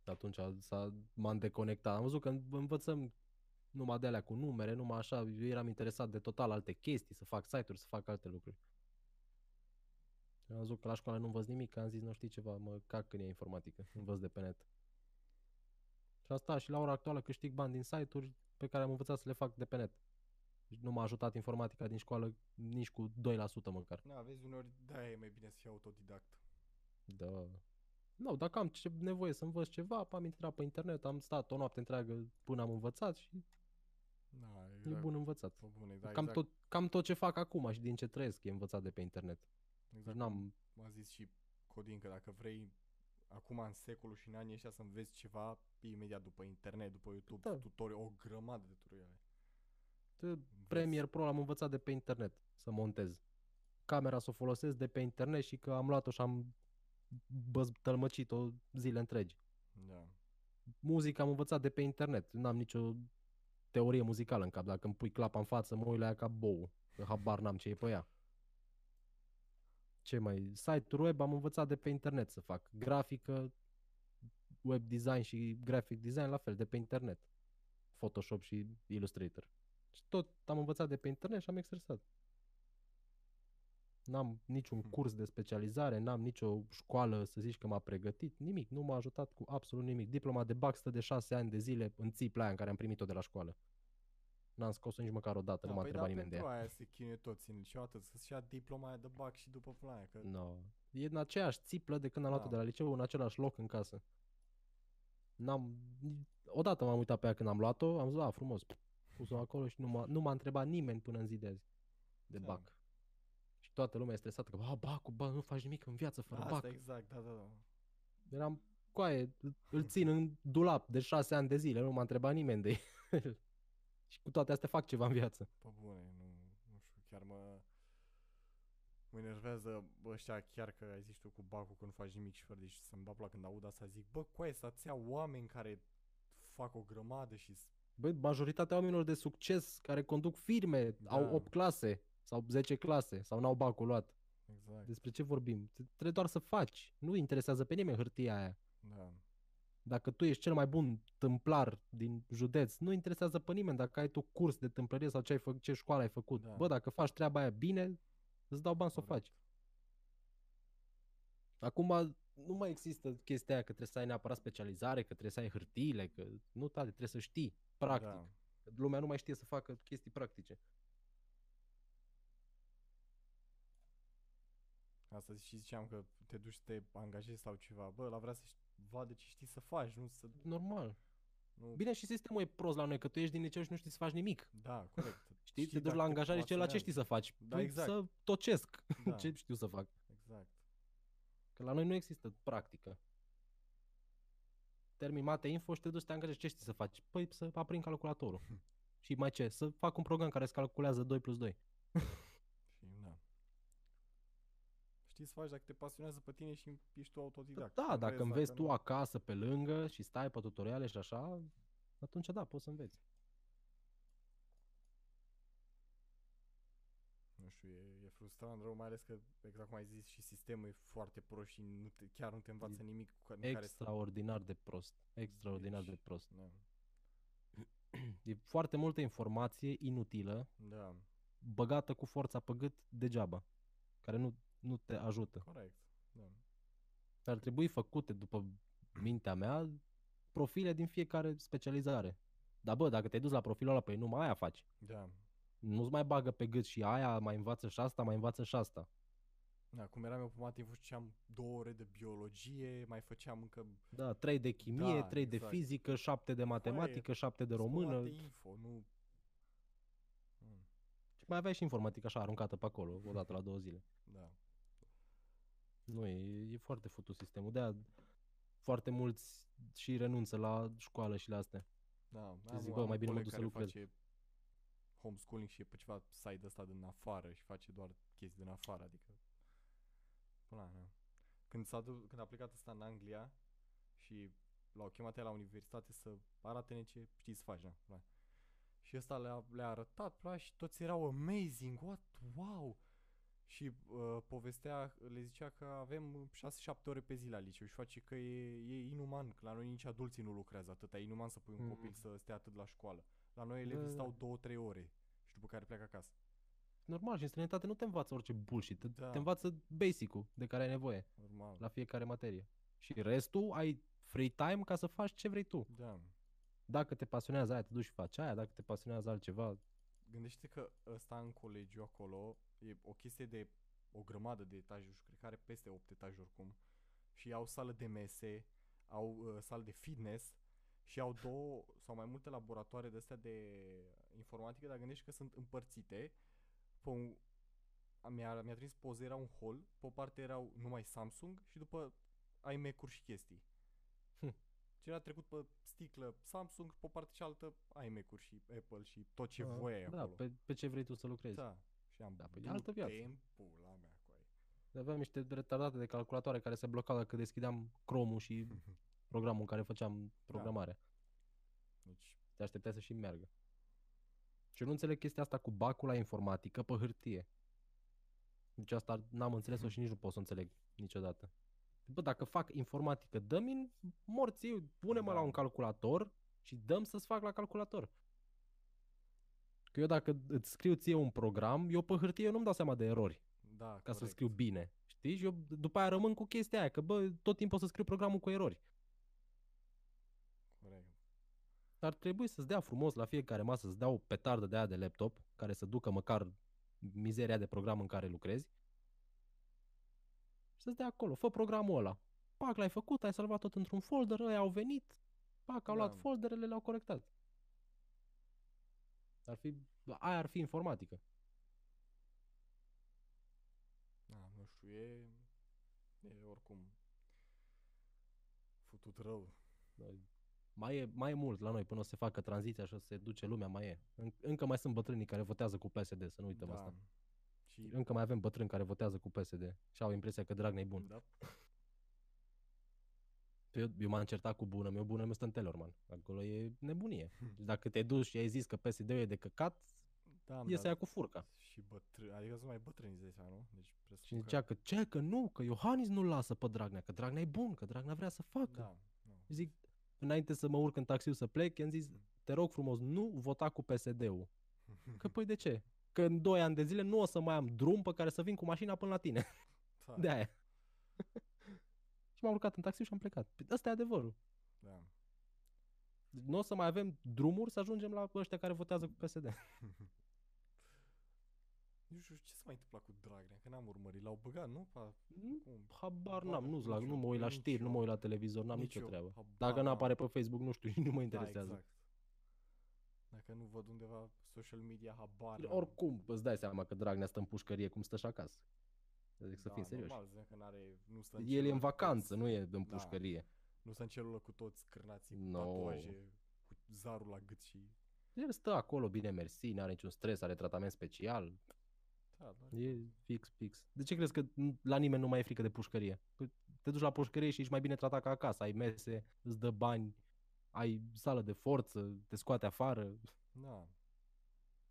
Atunci s-a, m-am deconectat. Am văzut că în- învățăm numai de alea cu numere, numai așa. Eu eram interesat de total alte chestii, să fac site-uri, să fac alte lucruri. Am văzut că la școală nu învăț nimic, am zis, nu știi ceva, mă cac când e informatică, învăț de pe net. Și asta și la ora actuală câștig bani din site-uri pe care am învățat să le fac de pe net. Deci nu m-a ajutat informatica din școală nici cu 2% măcar. Da, vezi, uneori de e mai bine să fii autodidact. Da. Nu, dacă am ce nevoie să învăț ceva, am intrat pe internet, am stat o noapte întreagă până am învățat și Da, e exact. bun învățat. Pe bune, da, cam, exact. tot, cam tot ce fac acum și din ce trăiesc e învățat de pe internet. Deci exact n-am, cum a zis și Codin că dacă vrei acum în secolul și în anii ăștia să înveți ceva, imediat după internet, după YouTube, Da. tutori, o grămadă de tutoriale. De Înveți. Premiere Pro l-am învățat de pe internet să montez. Camera să o folosesc de pe internet și că am luat-o și am băztălmăcit-o zile întregi. Da. Muzica am învățat de pe internet. N-am nicio teorie muzicală în cap. Dacă îmi pui clapa în față, mă uit la ea ca bou. Că habar n-am ce e pe ea. Ce mai... Site-uri web am învățat de pe internet să fac. Grafică, web design și graphic design la fel, de pe internet. Photoshop și Illustrator. Și tot am învățat de pe internet și am exersat. N-am niciun Hmm. curs de specializare, n-am nicio școală să zici că m-a pregătit, nimic, nu m-a ajutat cu absolut nimic. Diploma de bac stă de șase ani de zile în țipla aia în care am primit-o de la școală. N-am scos-o nici măcar o dată, nu m-a păi întrebat da, nimeni de pentru ea. aia se chinuie toți niciodată să-și ia diploma aia de bac și după pula că No. E în aceeași țiplă de când am luat-o Da. de la liceu, în același loc în casă. N-am... Odată m-am uitat pe ea când am luat-o, am zis, a, frumos, pus-o acolo și nu m-a, nu m-a întrebat nimeni până în zi de azi de Da. bac. Și toată lumea e stresată că, a, bacul, bă, nu faci nimic în viață fără Asta bac. exact, da, da, da. Eram, coaie, îl- îl țin în dulap de șase ani de zile, nu m-a întrebat nimeni de el. și cu toate astea fac ceva în viață. Pe bune, nu, nu știu, chiar mă mă enervează bă, ăștia chiar că ai zis tu cu bacul că nu faci nimic și fără deci să-mi bapla când aud asta zic, bă, coaie, să-ți ia oameni care fac o grămadă și s- Băi, majoritatea oamenilor de succes care conduc firme Da. au 8 clase sau 10 clase sau n-au bacul luat. exact, Despre ce vorbim? T- Trebuie doar să faci. Nu interesează pe nimeni hârtia aia. da, Dacă tu ești cel mai bun tâmplar din județ, nu interesează pe nimeni dacă ai tu curs de tâmplărie sau ce, ai fă- ce școală ai făcut. Da. Bă, dacă faci treaba aia bine, îți dau bani să o corect. faci. Acum nu mai există chestia aia că trebuie să ai neapărat specializare, că trebuie să ai hârtiile, că nu tale, trebuie să știi, practic. Da. Lumea nu mai știe să facă chestii practice. Asta și ziceam că te duci să te angajezi sau ceva, bă, la vrea să ști- vadă ce știi să faci, nu să... Normal. Nu, Bine și sistemul e prost la noi, că tu ești din liceu și nu știi să faci nimic. Da, corect. *laughs* Știi? te duci dacă la angajare și ce la ce știi să faci? Da, Păi exact. Să tocesc. Da. *laughs* ce știu să fac? Exact. Că la noi nu există practică. Termin mate info și te duci să te angajezi. Ce știi să faci? Păi să aprind calculatorul. și mai ce? Să fac un program care îți calculează 2 plus 2. *laughs* Și, da. Știi să faci dacă te pasionează pe tine și ești tu autodidact. Da, dacă Înveți, înveți tu nu- acasă pe lângă și stai pe tutoriale și așa, atunci da, poți să înveți. Știu, e, e frustrant rău, mai ales că, exact cum ai zis, și sistemul e foarte prost și nu te, chiar nu te învață nimic cu ca- în care să... Extraordinar de prost. Extraordinar de Deci, prost. Da, *clears throat* E foarte multă informație inutilă, da, băgată cu forța pe gât degeaba, care nu, nu te ajută. corect. Da. Ar trebui făcute, după mintea mea, profile din fiecare specializare. Dar bă, dacă te-ai dus la profilul ăla, păi numai aia faci. Da. Nu-ți mai bagă pe gât și aia, mai învață și asta, mai învață și asta. Da, cum eram eu pe mate, făceam două ore de biologie, mai făceam încă Da, 3 de chimie, Da, 3 de exact. fizică, 7 de matematică, 7 de română. spălate info, nu... Mm, Și mai aveai și informatică așa aruncată pe acolo, o dată la două zile. *laughs* Da. Nu, e, e foarte futut sistemul. De-aia foarte mulți și renunță la școală și la astea. Da, Și zic, bă, mai bine mă coleg duc să care lucrez. face homeschooling și e pe ceva site ăsta din afară și face doar chestii din afară, adică până la urmă. Când s-a dus, când a plecat ăsta în Anglia și l-au chemat el la universitate să arate ce știi să faci, da? da. Și ăsta le-a, le-a arătat, pla, și toți erau amazing, what, wow! Și uh, povestea, le zicea că avem 6-7 ore pe zi la liceu și face că e, e inuman, că la noi nici adulții nu lucrează atât, e inuman să pui un Mm. copil să stea atât la școală. La noi Da, elevii da, stau 2-3 ore și după care pleacă acasă. Normal, și în străinătate nu te învață orice bullshit, te, Da. te învață basic-ul de care ai nevoie Normal. la fiecare materie. Și restul ai free time ca să faci ce vrei tu. Da. Dacă te pasionează aia, te duci și faci aia, dacă te pasionează altceva, Gândește că ăsta în colegiu acolo e o chestie de o grămadă de etaje, și cred că are peste 8 etaje oricum. Și au sală de mese, au uh, sală de fitness și au două sau mai multe laboratoare de astea de informatică, dar gândești că sunt împărțite. Pe un, a- mi-a, mi-a trimis poze, era un hall, pe o parte erau numai Samsung și după iMac-uri și chestii. Hm. Ce era trecut pe sticlă Samsung, pe o parte cealaltă iMac-uri și Apple și tot ce Ah, voiai da, acolo. pe, pe ce vrei tu să lucrezi. Da. Și am Da, păi e altă viață. Timpul la mea cu ai. Aveam niște retardate de calculatoare care se blocau dacă deschideam Chrome-ul și *laughs* programul în care făceam programarea. Deci, Te așteptai să și meargă. Și eu nu înțeleg chestia asta cu bacul la informatică pe hârtie. Deci asta n-am înțeles-o și nici nu pot să o înțeleg niciodată. Bă, dacă fac informatică, dă-mi morții, pune-mă Da. la un calculator și dăm să-ți fac la calculator. Că eu dacă îți scriu ție un program, eu pe hârtie eu nu-mi dau seama de erori da, ca să corect. scriu bine. Știi? Și eu după aia rămân cu chestia aia, că bă, tot timpul o să scriu programul cu erori. Corect. Ar trebui să-ți dea frumos la fiecare masă, să-ți dea o petardă de aia de laptop, care să ducă măcar mizeria de program în care lucrezi. Și să-ți dea acolo, fă programul ăla. Pac, l-ai făcut, ai salvat tot într-un folder, ăia au venit, pac, au Da. luat folderele, le-au corectat. Ar fi, aia ar fi informatică. Da, nu știu, e, e oricum futut rău. Mai e, mai e mult la noi până o să se facă tranziția și o să se duce lumea, mai e. În, încă mai sunt bătrânii care votează cu PSD, să nu uităm da. asta. Și, Încă mai avem bătrâni care votează cu PSD și au impresia că Dragnea e bun. da, Eu, eu m-am certat cu bună meu, bună meu stă în Telorman. Acolo e nebunie. Deci dacă te duci și ai zis că PSD-ul e de căcat, da, e să ia cu furca. Și bătrâni, adică sunt mai bătrâni, îți dai seama, nu? Deci Și presupun că... zicea că ce, că nu, că Iohannis nu-l lasă pe Dragnea, că Dragnea e bun, că Dragnea vrea să facă. Da, nu. Zic, înainte să mă urc în taxiul să plec, i-am zis, te rog frumos, nu vota cu PSD-ul. Că păi de ce? Că în 2 ani de zile nu o să mai am drum pe care să vin cu mașina până la tine. da, De aia. *laughs* și m-am urcat în taxi și am plecat. Păi Ăsta e adevărul. da. Deci Nu o să mai avem drumuri să ajungem la ăștia care votează cu PSD. *laughs* Nu știu ce s-a mai întâmplat cu Dragnea, că n-am urmărit. L-au băgat, nu? Pa, cum? Habar Bă, n-am, nu, la, nici nu eu, mă uit la nici știri, nu eu. mă uit la televizor, n-am Nici nicio eu, treabă. habar Dacă nu n-am. apare pe Facebook, nu știu, *laughs* nu mă Da, interesează. exact. Dacă nu văd undeva social media, habar n-am. Oricum, îți dai seama că Dragnea stă în pușcărie cum stă și acasă. Zic să da, fim serioși. Normal, zic că n-are, nu stă El e celulă în cu vacanță, toți- nu e în Da. pușcărie. Nu stă în celulă cu toți cârnații, cu No. tatuaje, cu zarul la gât și... El stă acolo, bine mersi, nu are niciun stres, are tratament special. Da, da. E fix, fix. De ce crezi că n- la nimeni nu mai e frică de pușcărie? Păi te duci la pușcărie și ești mai bine tratat ca acasă. Ai mese, îți dă bani, ai sală de forță, te scoate afară. da.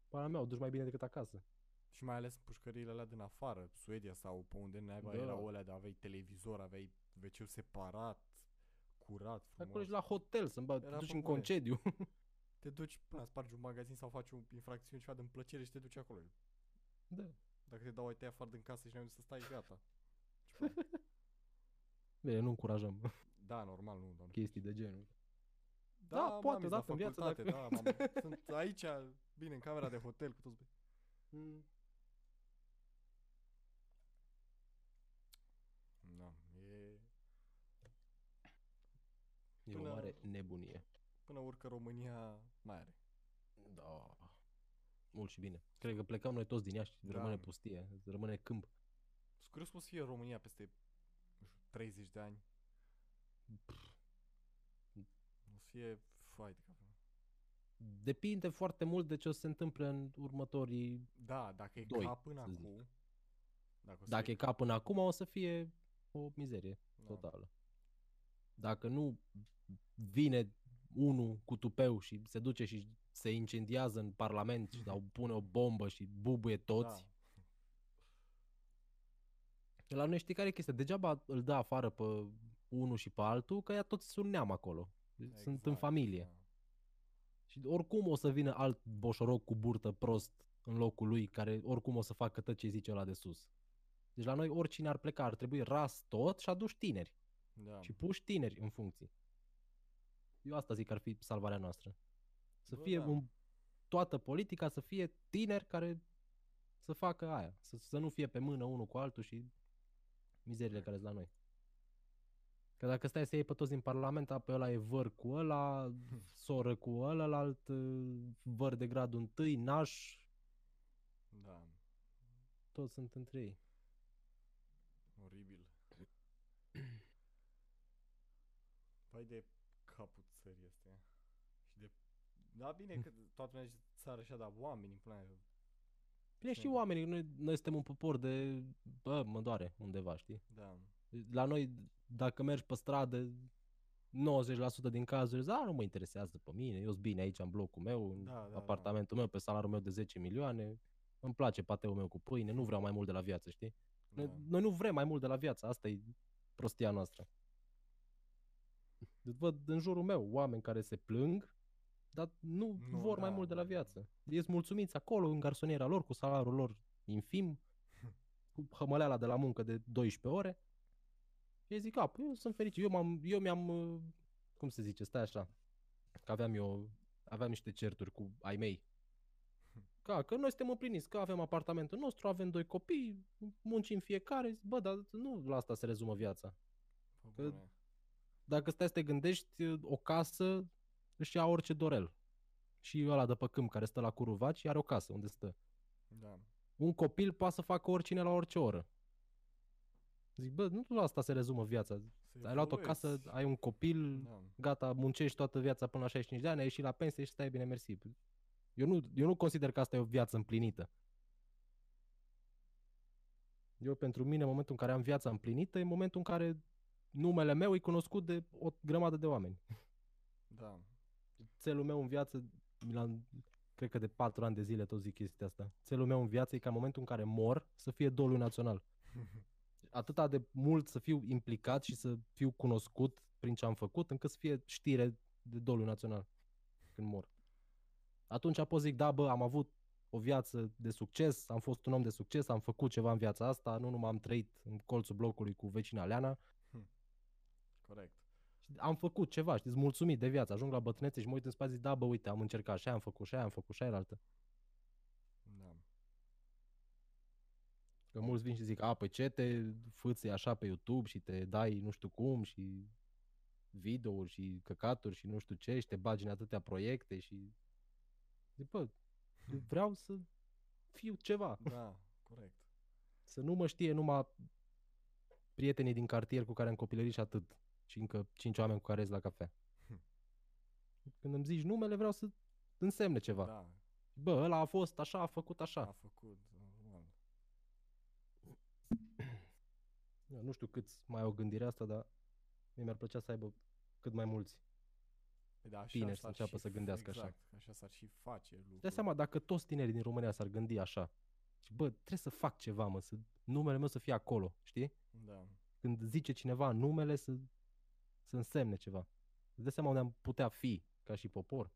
Pana mea, o duci mai bine decât acasă. Și mai ales în pușcăriile alea din afară, Suedia sau pe unde naiba Da. erau alea de aveai televizor, aveai wc separat, curat, frumos. Acolo ești la hotel, să-mi bă, te Era duci pe în bune. concediu. *laughs* Te duci până spargi un magazin sau faci o infracțiune ceva din plăcere și te duci acolo. Da. Dacă te dau ai tăia afară din casă și n-ai unde să stai, gata. Ce faci? *laughs* Bine, nu încurajăm da, normal, nu, doamne. chestii de genul. Da, Da, m-am poate, zis da, la în viață, facultate, dacă- da, m-am, sunt aici, bine, în camera de hotel cu toți. Mm. Da, e... E Până- o mare nebunie. Până urcă România mai are. Da. Mult și bine. Cred că plecăm noi toți din ea și Da. rămâne pustie, rămâne câmp. Sunt curios cum o să fie România peste, nu știu, 30 de ani. O să fie fai de capul. Depinde foarte mult de ce o să se întâmple în următorii... Da, dacă e Doi, ca până să zic. acum. Dacă, o să Dacă fie e ca până acum, o să fie o mizerie Da. totală. Dacă nu vine unul cu tupeu și se duce și se incendiază în parlament și sau pune o bombă și bubuie toți, Da. La noi știi care e chestia? Degeaba îl dă afară pe unul și pe altul, că ea toți sunt neam acolo. Sunt în Exact, familie. da. Și oricum o să vină alt boșoroc cu burtă prost în locul lui, care oricum o să facă tot ce zice ăla de sus. Deci la noi oricine ar pleca, ar trebui ras tot și aduci tineri. Da. Și puși tineri în funcții. Eu asta zic că ar fi salvarea noastră. Să Bă, fie da. un, toată politica să fie tineri care să facă aia. Să, să nu fie pe mână unul cu altul și mizerile care sunt la noi. Că dacă stai să iei pe toți din Parlament, apoi ăla e văr cu ăla, *laughs* soră cu ălălalt, văr de gradul întâi, naș, Da. toți sunt între ei. Oribil. *clears throat* Vai de capul țării astea. Și de... Da, bine că toată lumea zice țară așa, dar oamenii, până la urmă, Bine, și Da. oamenii, noi, noi suntem un popor de, bă, mă doare undeva, știi? Da. La noi, dacă mergi pe stradă, 90% din cazuri, zic, "A, nu mă interesează pe mine, eu sunt bine aici în blocul meu, în Da, da, da. apartamentul meu, pe salariul meu de 10 milioane, îmi place pateul meu cu pâine, nu vreau mai mult de la viață, știi? Noi, da. noi nu vrem mai mult de la viață, asta e prostia noastră. Deci Văd în jurul meu oameni care se plâng, dar nu, Nu, vor mai da, mult de la da, da. viață. Ești mulțumiți acolo, în garsoniera lor, cu salariul lor infim, *laughs* cu hămăleala de la muncă de 12 ore. Și ei zic, a, păi eu sunt fericit, eu, m-am, eu mi-am, uh, cum se zice, stai așa, că aveam eu, aveam niște certuri cu ai mei. *laughs* Ca, că noi suntem împliniți, că avem apartamentul nostru, avem doi copii, muncim fiecare, zic, bă, dar nu la asta se rezumă viața. Pe că- bune. Dacă stai să te gândești, o casă își ia orice dorel. Și ăla de pe câmp care stă la Curuvaci are o casă unde stă. Da. Un copil poate să facă oricine la orice oră. Zic, bă, nu la asta se rezumă viața. Să Ai luat o evoluezi. casă, ai un copil, Da. gata, muncești toată viața până la 65 de ani, ai ieșit la pensie și stai bine, mersi. Eu nu, eu nu consider că asta e o viață împlinită. Eu, pentru mine, în momentul în care am viața împlinită, e momentul în care numele meu e cunoscut de o grămadă de oameni. Da. Țelul meu în viață, mi l-am, cred că de patru ani de zile tot zic chestia asta. Țelul meu în viață e ca în momentul în care mor să fie doliu național. *laughs* Atâta de mult să fiu implicat și să fiu cunoscut prin ce am făcut, încât să fie știre de doliu național când mor. Atunci pot zic, da, bă, am avut o viață de succes, am fost un om de succes, am făcut ceva în viața asta, nu numai am trăit în colțul blocului cu vecina Leana, Corect. Și am făcut ceva, știți, mulțumit de viață. Ajung la bătrânețe și mă uit în spate, zic, da, bă, uite, am încercat și aia am făcut, și aia am făcut, și aia altă. Da. Că mulți vin și zic, a, păi ce te fâți așa pe YouTube și te dai nu știu cum și videouri și căcaturi și nu știu ce și te bagi în atâtea proiecte și... Zic, bă, eu *laughs* vreau să fiu ceva. Da, corect. Să nu mă știe numai prietenii din cartier cu care am copilărit și atât. Și încă cinci oameni cu care ies la cafea. Hm. Când îmi zici numele, vreau să însemne ceva. Da, Bă, ăla a fost așa, a făcut așa. a făcut, normal. *clears throat* Eu nu știu câți mai au gândirea asta, dar mie mi-ar plăcea să aibă cât mai mulți. Păi da, așa tineri să s-ar înceapă și să gândească f- așa. exact, așa s-ar și face lucrul. Dai seama, dacă toți tinerii din România s-ar gândi așa, și bă, trebuie să fac ceva, mă, să numele meu să fie acolo, știi? Da. Când zice cineva numele, să, să însemne ceva. Îți dai seama unde am putea fi ca și popor?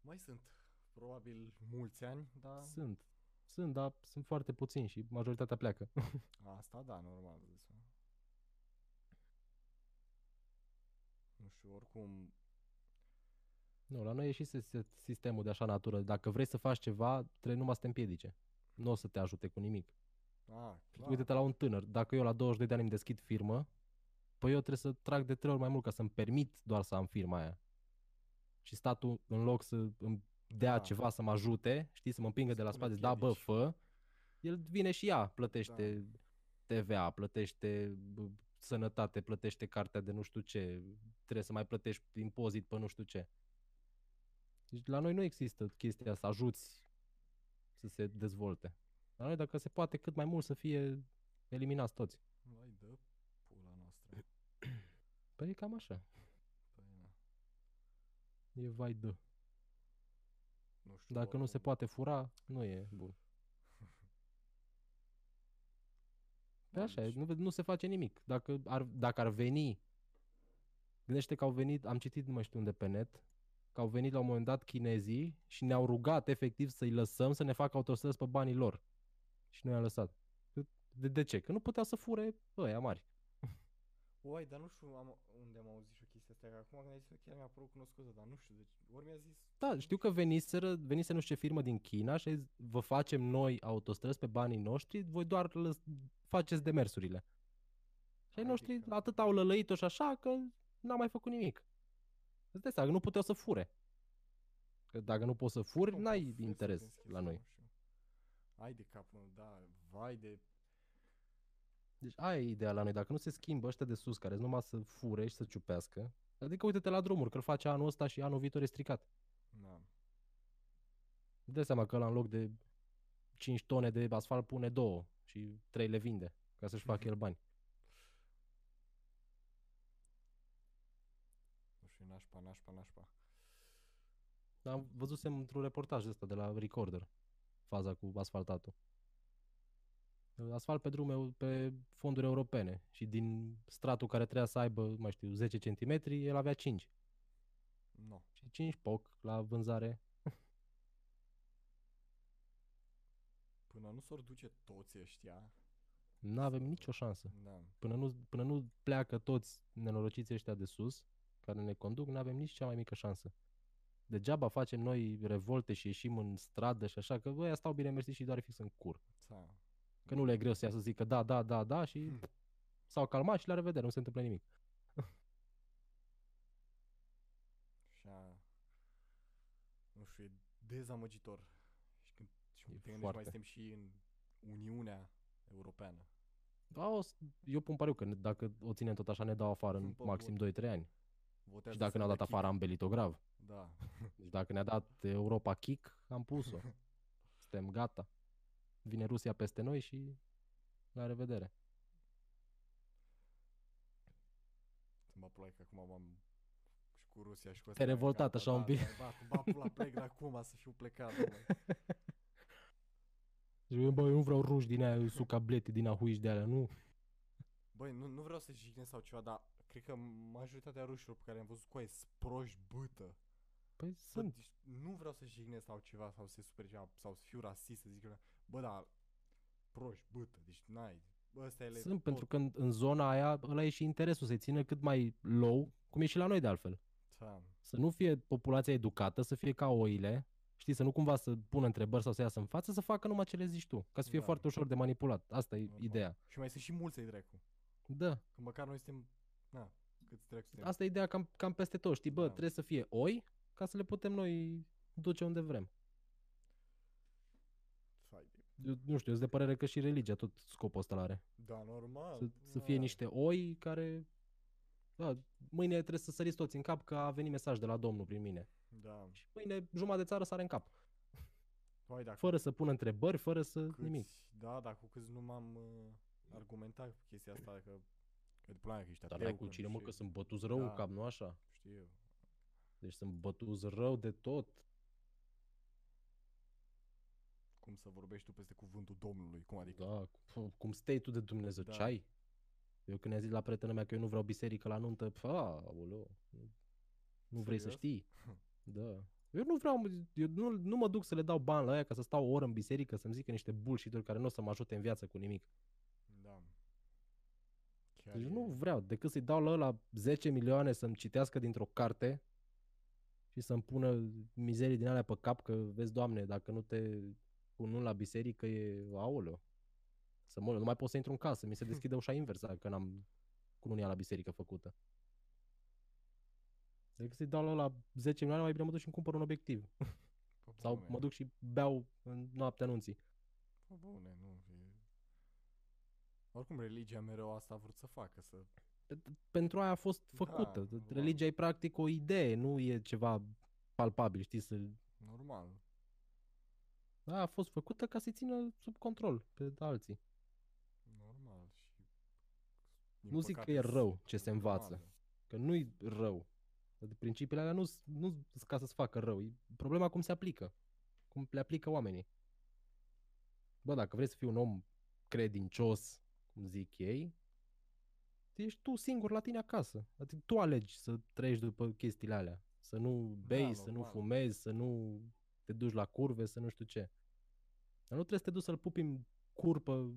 Mai sunt probabil mulți ani, dar Sunt. Sunt, dar sunt foarte puțini și majoritatea pleacă. *laughs* asta da, normal. Zis. Nu știu, oricum, nu, la noi e și sis- sistemul de așa natură. Dacă vrei să faci ceva, trebuie numai să te împiedice. Nu o să te ajute cu nimic. A, clar. Uite-te la un tânăr. Dacă eu la 22 de ani îmi deschid firmă, păi eu trebuie să trag de trei ori mai mult ca să-mi permit doar să am firma aia. Și statul, în loc să îmi dea Da. ceva să mă ajute, știi, să mă împingă Să de la pune spate, da, bă, piedici. fă, el vine și ea, plătește TVA, plătește bă, sănătate, plătește cartea de nu știu ce, trebuie să mai plătești impozit pe nu știu ce. Deci la noi nu există chestia să ajuți să se dezvolte. La noi dacă se poate cât mai mult să fie eliminați toți. Vai de pula noastră. *clears throat* Păi e cam așa. Păi, na. E vai de. Nu știu, Dacă nu se oricum. poate fura, nu e bun. *laughs* Pe așa, e, Deci, nu, nu se face nimic. Dacă ar, dacă ar veni, gândește că au venit, am citit nu mai știu unde pe net, că au venit la un moment dat chinezii și ne-au rugat efectiv să-i lăsăm să ne facă autostrăzi pe banii lor. Și noi am lăsat. De, de ce? Că nu puteau să fure ăia mari. Uai, dar nu știu am, unde am auzit și o chestie asta, că acum când ai zis chiar mi-a părut cunoscută, dar nu știu, deci, ori mi-a zis... Da, știu că veniseră, venise nu știu ce firmă din China și a zis, vă facem noi autostrăzi pe banii noștri, voi doar lăs, faceți demersurile. Și ai noștri Adică- atât au lălăit-o și așa că n-a mai făcut nimic. Îți dai seama că nu puteau să fure. Că dacă nu poți să furi, Nu, n-ai profesor, interes deschis, la nu noi. știu. Ai de capul meu, da, vai de... Deci aia e ideea la noi. Dacă nu se schimbă ăștia de sus, care sunt numai să fure și să ciupească, adică uite-te la drumuri, că îl face anul ăsta și anul viitor e stricat. Na. Îți dai seama că la în loc de 5 tone de asfalt pune 2 și 3 le vinde ca să-și facă *laughs* el bani. Nu știu, nașpa, nașpa, nașpa. Am văzusem într-un reportaj ăsta de la Recorder, faza cu asfaltatul. Asfalt pe drume, pe fonduri europene și din stratul care trebuia să aibă, nu mai știu, 10 cm, el avea 5. No. Și 5 poc la vânzare. Până nu s-or duce toți ăștia, Nu avem nicio șansă. da. Până nu, până nu pleacă toți nenorociții ăștia de sus, care ne conduc, nu avem nici cea mai mică șansă. Degeaba facem noi revolte și ieșim în stradă și așa, că băia stau bine mersi și doar fix în cur. Ța. Că nu le e greu să ia să zică da, da, da, da și Hmm. s-au calmat și la revedere, nu se întâmplă nimic. *laughs* Și a... Nu știu, e dezamăgitor. Și când și E când te gândești, foarte. mai suntem și în Uniunea Europeană. Da, o, s- eu pun pariu că ne- dacă o ținem tot așa ne dau afară în Pe maxim bun. 2-3 ani. Votează Și dacă să ne-au dea dat kick. afară am belit-o grav. Da. *laughs* Deci dacă ne-a dat Europa kick, am pus-o. Suntem gata. Vine Rusia peste noi și la revedere. Să mă plec acum m-am și cu Rusia și cu Te-ai revoltat așa un pic. Da, da, ba, la plec de acum să fiu plecat. domnule. *laughs* Și eu, bă, eu nu vreau ruși din aia, sucablete din ahuiși de alea, nu. Băi, nu, nu vreau să jignesc sau ceva, dar cred că majoritatea rușilor pe care am văzut cu ei sunt proști bâtă. Păi Bă, sunt. deci nu vreau să jignesc sau ceva, sau să se supere ceva, sau să fiu rasist, să zic eu, bă, dar proști bâtă, deci n-ai. Bă, ăsta ele Sunt, pentru că în, în zona aia ăla e și interesul să-i țină cât mai low, cum e și la noi de altfel. Da, Să nu fie populația educată, să fie ca oile, știi, să nu cumva să pună întrebări sau să iasă în față, să facă numai ce le zici tu, ca să fie Da. foarte ușor de manipulat. Asta e normal. ideea. Și mai sunt și mulți ai dracu. Da, Că măcar noi suntem, na, câți dracu suntem. asta e ideea cam, cam peste tot, știi, bă, Da. trebuie să fie oi ca să le putem noi duce unde vrem. Fai de... Eu, nu știu, eu sunt de părere că și religia tot scopul ăsta are. Da, normal. Să, să fie da. niște oi care... Da, mâine trebuie să săriți toți în cap că a venit mesaj de la Domnul prin mine. Da. Și mâine jumătate de țară sare în cap. Vai, dacă Fără să pună întrebări, fără să câți, nimic. Da, dar cu câți nu m-am uh, argumentat cu chestia asta, că, că de plan că ești Dar ateu, n-ai cu că cine, nu mă, știu, că sunt bătuți rău în Da. cap, nu așa? Știu eu. Deci sunt bătuți rău de tot. Cum să vorbești tu peste cuvântul Domnului, cum adică? Da, cum, cum stai tu de Dumnezeu, Da. ce ai? Eu când i-a zis la prietena mea că eu nu vreau biserică la nuntă, pf, a, aoleo, nu, nu vrei să Serios? știi? *laughs* Da. Eu nu vreau, mă, eu nu, nu mă duc să le dau bani la aia ca să stau o oră în biserică să-mi zică niște bullshit care nu o să mă ajute în viață cu nimic. Da. Chiar Deci e- nu vreau, decât să-i dau la ăla 10 milioane să-mi citească dintr-o carte și să-mi pună mizerii din alea pe cap că, vezi, Doamne, dacă nu te pun nu la biserică e aoleo. Să mă, nu mai pot să intru în casă, mi se *laughs* deschide ușa invers dacă n-am cununia la biserică făcută. Decât să-i dau la, la 10 milioane, mai bine mă duc și îmi cumpăr un obiectiv. Pe Sau bune, mă duc și beau în noaptea anunții. Pe bune, nu. E... Oricum, religia mereu asta a vrut să facă, să... Pe- Pentru aia a fost Da, făcută. normal. Religia e practic o idee, nu e ceva palpabil, știi, să Normal. Da, a fost făcută ca să-i țină sub control pe alții. Normal. Și... din Nu zic că păcate, e rău sunt ce se normale. învață. Că nu-i rău. De principiile alea nu nu ca să-ți facă rău. E problema cum se aplică. Cum le aplică oamenii. Bă, dacă vrei să fii un om credincios, cum zic ei, ești tu singur la tine acasă. Adică tu alegi să trăiești după chestiile alea. Să nu bei, să nu normal. fumezi, să nu te duci la curve, să nu știu ce. Dar nu trebuie să te duci să-l pupi în curpă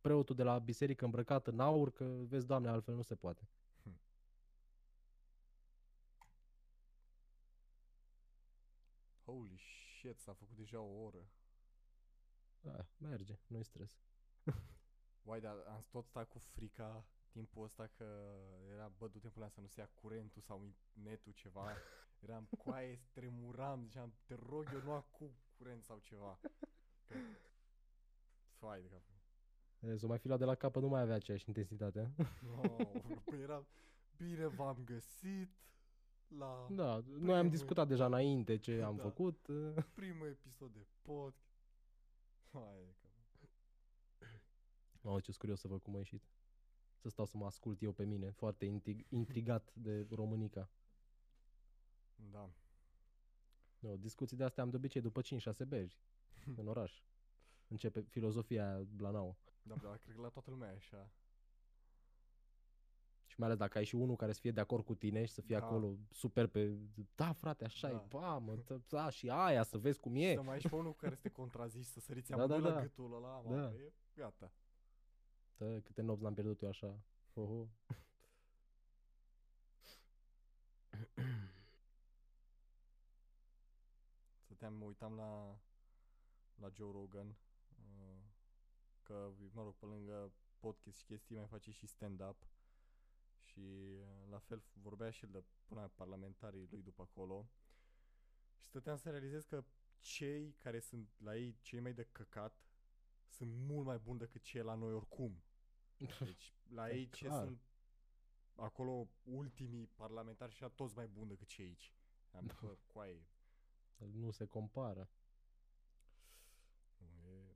preotul de la biserică îmbrăcat în aur, că vezi, Doamne, altfel nu se poate. Holy shit, s-a făcut deja o oră. Ah, merge, nu-i stres. *laughs* Uai, dar am tot stat cu frica timpul ăsta că era, bă, du timpul ăla să nu se ia curentul sau netul ceva. Eram coaie, tremuram, ziceam, te rog eu, nu acum curent sau ceva. Că... Fai de cap. E, Să o mai fi luat de la capăt, nu mai avea aceeași intensitate. Oh, păi eram, bine v-am găsit la Da, noi am Primul- discutat deja înainte ce am Da. făcut. primul episod de podcast. Hai de cap. Mamă, ce curios să văd cum a ieșit. Să stau să mă ascult eu pe mine, foarte intrig- intrigat de Românica. Da. No, discuții de astea am de obicei după 5-6 beri *laughs* în oraș. Începe filozofia aia la nouă. Da, dar cred că la toată lumea e așa. Și mai ales dacă ai și unul care să fie de acord cu tine și să fie Da. acolo super pe... Da, frate, așa Da. e, ba, mă, tă- da, și aia, să vezi cum e. Să mai ai și pe unul cu care să te contrazici, să săriți Da, amândoi da, la da. gâtul ăla, mă, Da. e gata. Tă, câte nopți n-am pierdut eu așa. Oho. Stăteam, mă uitam la, la Joe Rogan, uh, că, mă rog, pe lângă podcast și chestii, mai face și stand-up. Și uh, la fel vorbea și el de până la parlamentarii lui după acolo. Și stăteam să realizez că cei care sunt la ei cei mai de căcat sunt mult mai buni decât cei la noi oricum. *laughs* Deci la E ei ce clar. sunt acolo ultimii parlamentari și toți mai buni decât cei aici. Am *laughs* Da. bă, coaie, Nu se compară. nu, e,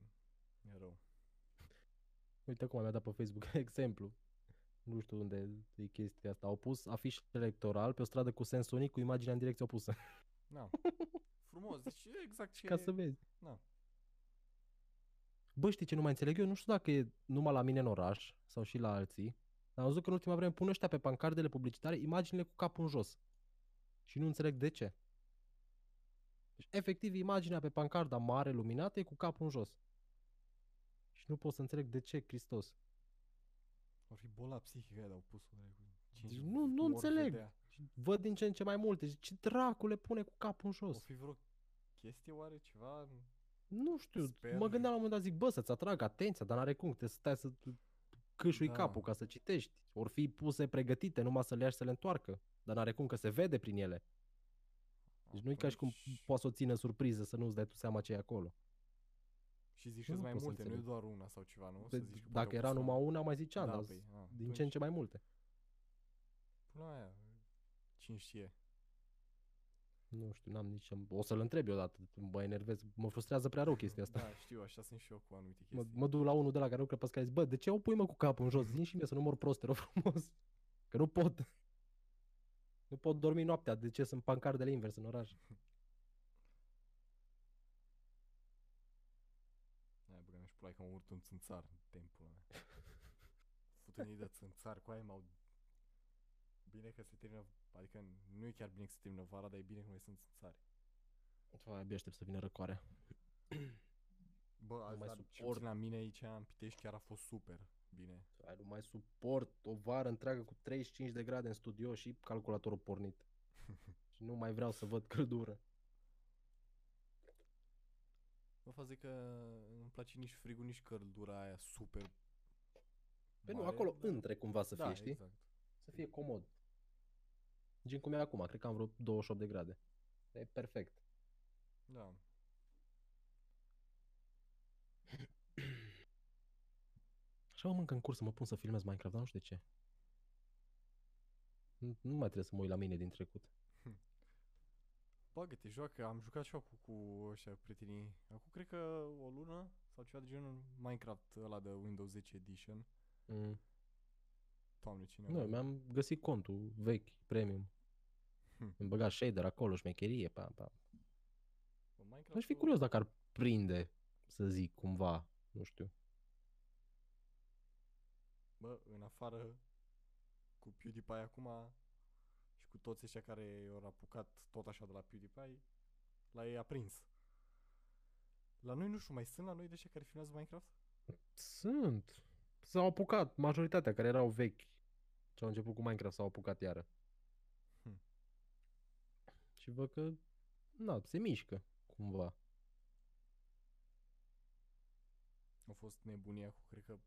e rău. Uite cum mi-a dat pe Facebook *laughs* exemplu. Nu știu unde e chestia asta. Au pus afiș electoral pe o stradă cu sens unic cu imaginea în direcție opusă. Na. Frumos, deci e exact ce... Ca să vezi. Na. Bă, știi ce nu mai înțeleg eu? Nu știu dacă e numai la mine în oraș sau și la alții. Dar am văzut că în ultima vreme pun ăștia pe pancardele publicitare imaginile cu capul în jos. Și nu înțeleg de ce. Deci, efectiv, imaginea pe pancarda mare, luminată, e cu capul în jos. Și nu pot să înțeleg de ce, Hristos. Or fi bola psihică aia, dar au pus-o dracu. Cinci Deci nu- nu ori înțeleg. vedea. Și văd din ce în ce mai multe. Și ce dracu le pune cu capul în O jos? fi vreo chestie oare ceva? Nu știu, Sper. mă gândeam la un moment dat, zic, bă, să-ți atrag atenția, dar n-are cum, trebuie să stai să câșui Da. capul ca să citești. Or fi puse pregătite numai să le ia și să le întoarcă, dar n-are cum că se vede prin ele. Deci nu e ca și cum Atunci- poți să o țină surpriză să nu-ți dai tu seama ce e acolo. Și zici Nu că mai pot să multe, nu e înțeleg. doar una sau ceva, nu? Pe, Să zici că poate dacă au era pus numai una, mai ziceam, Da, dar păi, a, din ce în ce mai multe. Până la aia, cine știe. Nu știu, n-am nici... O să-l întreb eu odată, mă enervez, mă frustrează prea rău chestia asta. Da, *laughs* știu, așa sunt și eu cu anumite Mă, chestii. mă duc la unul de la care lucră pe scaie, zic, bă, de ce o pui mă cu capul în jos? Zin și mie să nu mor prost, te *laughs* rog frumos. Că nu pot. *laughs* Nu pot dormi noaptea, de ce sunt pancardele invers în oraș? Aia băgăm și pula că m-a urât un țânțar în tempul ăla. Futenii de țânțar, cu aia m-au... Bine că se termină, adică nu e chiar bine că se termină vara, dar e bine că nu mai sunt țânțari. Vai, abia aștept să vină răcoarea. Bă, azi, mai dar cel suport. puțin la mine aici în Pitești chiar a fost super bine. Vai, nu mai suport o vară întreagă cu 35 de grade în studio și calculatorul pornit. *laughs* și nu mai vreau să văd căldură. Mă fac zic că nu-mi place nici frigul, nici căldura aia super Pe nu, mare, acolo dar- între cumva să fie, da, știi? exact. Să fie comod. Gen cum e acum, cred că am vreo 28 de grade. E perfect. Da. Așa mă mâncă în curs să mă pun să filmez Minecraft, dar nu știu de ce. Nu, nu mai trebuie să mă uit la mine din trecut. *laughs* Bagă-te, joacă, am jucat și eu cu, cu ăștia prietenii. Acum cred că o lună sau ceva de genul Minecraft ăla de Windows 10 Edition. Mm. Doamne, cine Nu, mai- mi-am găsit contul vechi, premium. Hm. Îmi băga shader acolo, șmecherie, pam, pam. Bă, Minecraft Aș fi curios dacă ar prinde, să zic, cumva, nu știu. bă, în afară cu PewDiePie acum și cu toți ăștia care i-au apucat tot așa de la PewDiePie, la ei a prins. La noi nu știu, mai sunt la noi de ăștia care filmează Minecraft? Sunt. S-au apucat, majoritatea care erau vechi ce au început cu Minecraft s-au apucat iară. Hmm. Și văd că, na, se mișcă cumva. A fost nebunia cu, cred că,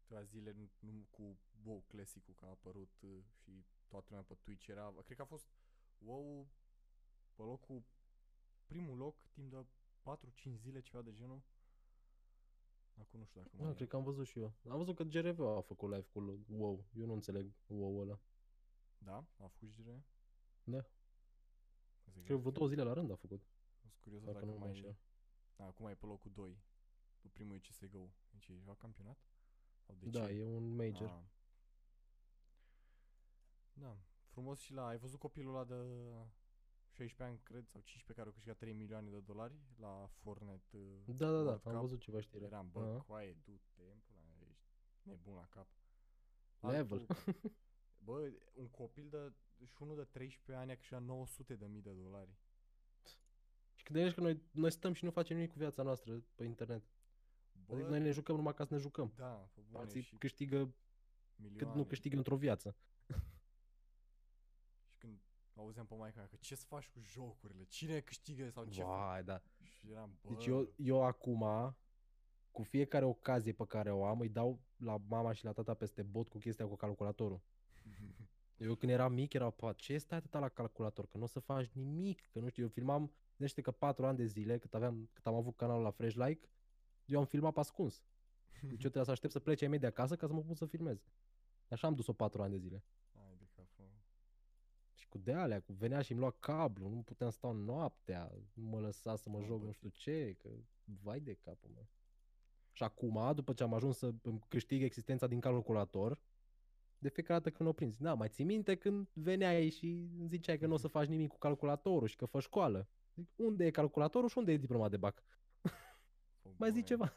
câteva zile nu, nu cu WoW Classic-ul, că a apărut uh, și toată lumea pe Twitch era... Cred că a fost WoW pe locul, primul loc, timp de 4-5 zile, ceva de genul. Acum nu știu dacă mai Da, e. cred că am văzut și eu. Am văzut că GRV a făcut live cu WoW. Eu nu înțeleg WoW ăla. Da? A făcut și gire? Da. Zic Cred că vreo două zile la rând a făcut. Sunt curios Dacă dacă nu mă mai înșel. Da, acum e pe locul 2. Pe primul e CSGO. Deci e ceva campionat? Sau de Da, ce? e un major. Ah. Da, frumos și la... Ai văzut copilul ăla de 16 ani, cred, sau 15, care a câștigat 3 milioane de dolari la Fortnite uh, Da, da, da, World am Cup? văzut ceva știre. Eram, bă, Aha. coaie, du-te, în pula mea, ești nebun la cap. Level. Altul- *laughs* bă, un copil de... și unul de 13 ani a câștigat 900 de mii de dolari. Și când gândești că noi, noi stăm și nu facem nimic cu viața noastră pe internet. Bă, Adică noi ne jucăm numai ca să ne jucăm. da, pe bune, Alții și câștigă cât milioane. nu câștigă într-o viață. *laughs* Și când auzeam pe maica mea că ce să faci cu jocurile, cine câștigă sau ce fac? Vai, da. Și eram, bă, Deci eu, eu acum, cu fiecare ocazie pe care o am, îi dau la mama și la tata peste bot cu chestia cu calculatorul. *laughs* Eu când eram mic, era, pa, ce stai atâta la calculator, că nu o să faci nimic, că nu știu, eu filmam, gândește că 4 ani de zile, cât, aveam, cât am avut canalul la Fresh Like, eu am filmat pe ascuns. Deci eu trebuia să aștept să plece ai mei de acasă ca să mă pun să filmez. Așa am dus-o 4 ani de zile. Hai de capul. meu. Și cu de alea, cu venea și îmi lua cablu, nu puteam sta noaptea, nu mă lăsa să mă Am joc nu pățit. știu ce, că vai de capul meu. Și acum, după ce am ajuns să îmi câștig existența din calculator, de fiecare dată când o prinzi, da, mai ții minte când veneai și îmi ziceai că nu o să faci nimic cu calculatorul și că fă școală. Zic, unde e calculatorul și unde e diploma de bac? Pe *laughs* *laughs* Mai zi bune. ceva.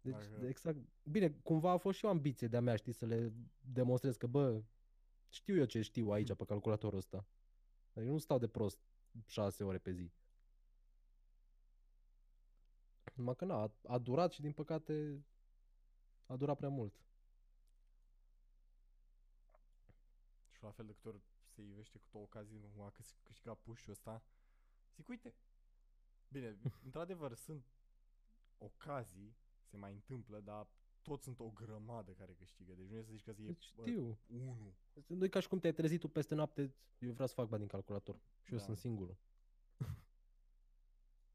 Deci, Dacă- exact. Bine, cumva a fost și o ambiție de-a mea, știi, să le demonstrez că, bă, știu eu ce știu aici pe calculatorul ăsta. Adică nu stau de prost șase ore pe zi. Numai că na, a, a durat și din păcate a durat prea mult. Și la fel de câte ori se ivește cu o ocazie, nu a câș- câștigat pușul ăsta. Zic, uite, bine, într-adevăr sunt ocazii, se mai întâmplă, dar toți sunt o grămadă care câștigă. Deci nu e să zici că e Deci bă, știu. unul. Nu e ca și cum te-ai trezit tu peste noapte, eu vreau să fac bani din calculator. Și eu Da. sunt singurul. *laughs*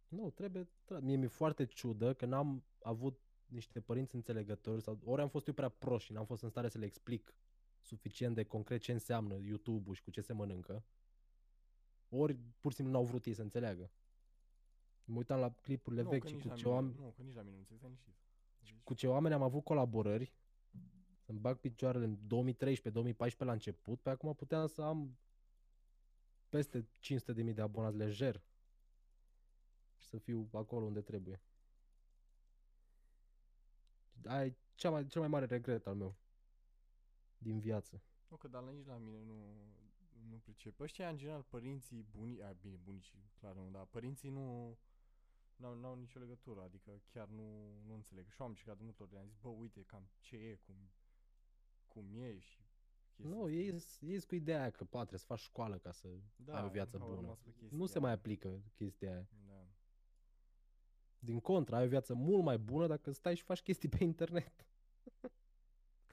nu, trebuie, trebuie. Mie mi-e foarte ciudă că n-am avut niște părinți înțelegători sau ori am fost eu prea prost și n-am fost în stare să le explic suficient de concret ce înseamnă YouTube-ul și cu ce se mănâncă. Ori pur și simplu n-au vrut ei să înțeleagă. Mă uitam la clipurile nu, vechi că și nici cu la ce, mine, oameni, nu, că nici la mine nu înțeleg, stai liniștit. Deci, cu ce oameni am avut colaborări, să-mi bag picioarele în 2013-2014 la început, pe acum puteam să am peste 500.000 de abonați lejer și să fiu acolo unde trebuie. Aia e cea mai, cel mai mare regret al meu din viață. Nu, că dar la nici la mine nu, nu pricep. Ăștia, în general, părinții buni, a, bine, bunicii, clar nu, dar părinții nu n-au, n-au nicio legătură, adică chiar nu, nu înțeleg. Și eu am încercat de multe ori, le-am zis, bă, uite cam ce e, cum, cum e și chestia Nu, asta. ei ei sunt cu ideea aia că poate trebuie să faci școală ca să da, ai o viață au bună. rămas pe chestia Nu se mai aia. aplică chestia aia. Da. Din contră, ai o viață mult mai bună dacă stai și faci chestii pe internet. *laughs*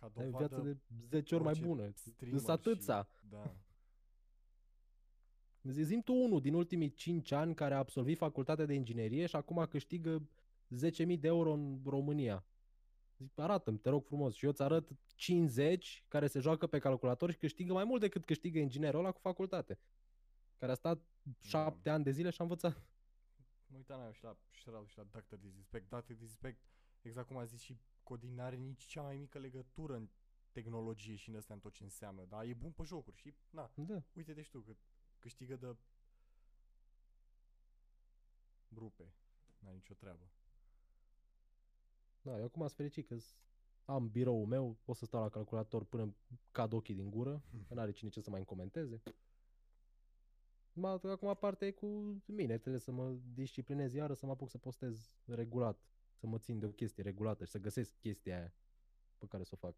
Ca Ai o dovadă, viață de 10 ori mai orice bună. streamer Însă atâția. Și, da. Zi- Zim tu unul din ultimii 5 ani care a absolvit facultatea de inginerie și acum câștigă 10.000 de euro în România. Zic, arată te rog frumos. Și eu îți arăt 50 care se joacă pe calculator și câștigă mai mult decât câștigă inginerul ăla cu facultate. Care a stat 7 ani de zile și a învățat. Mă uitam la eu și la Shroud și la Dr. Disrespect. Dr. Disrespect, exact cum a zis și Codin, n-are nici cea mai mică legătură în tehnologie și în astea în tot ce înseamnă, dar e bun pe jocuri și, na, Da. uite-te și tu că câștigă de rupe. N-ai nicio treabă. Da, eu acum sunt fericit că am biroul meu, pot să stau la calculator până cad ochii din gură, că n-are cine ce să mai îmi comenteze. Ma, acum partea e cu mine, trebuie să mă disciplinez iară, să mă apuc să postez regulat, să mă țin de o chestie regulată și să găsesc chestia aia pe care să o fac.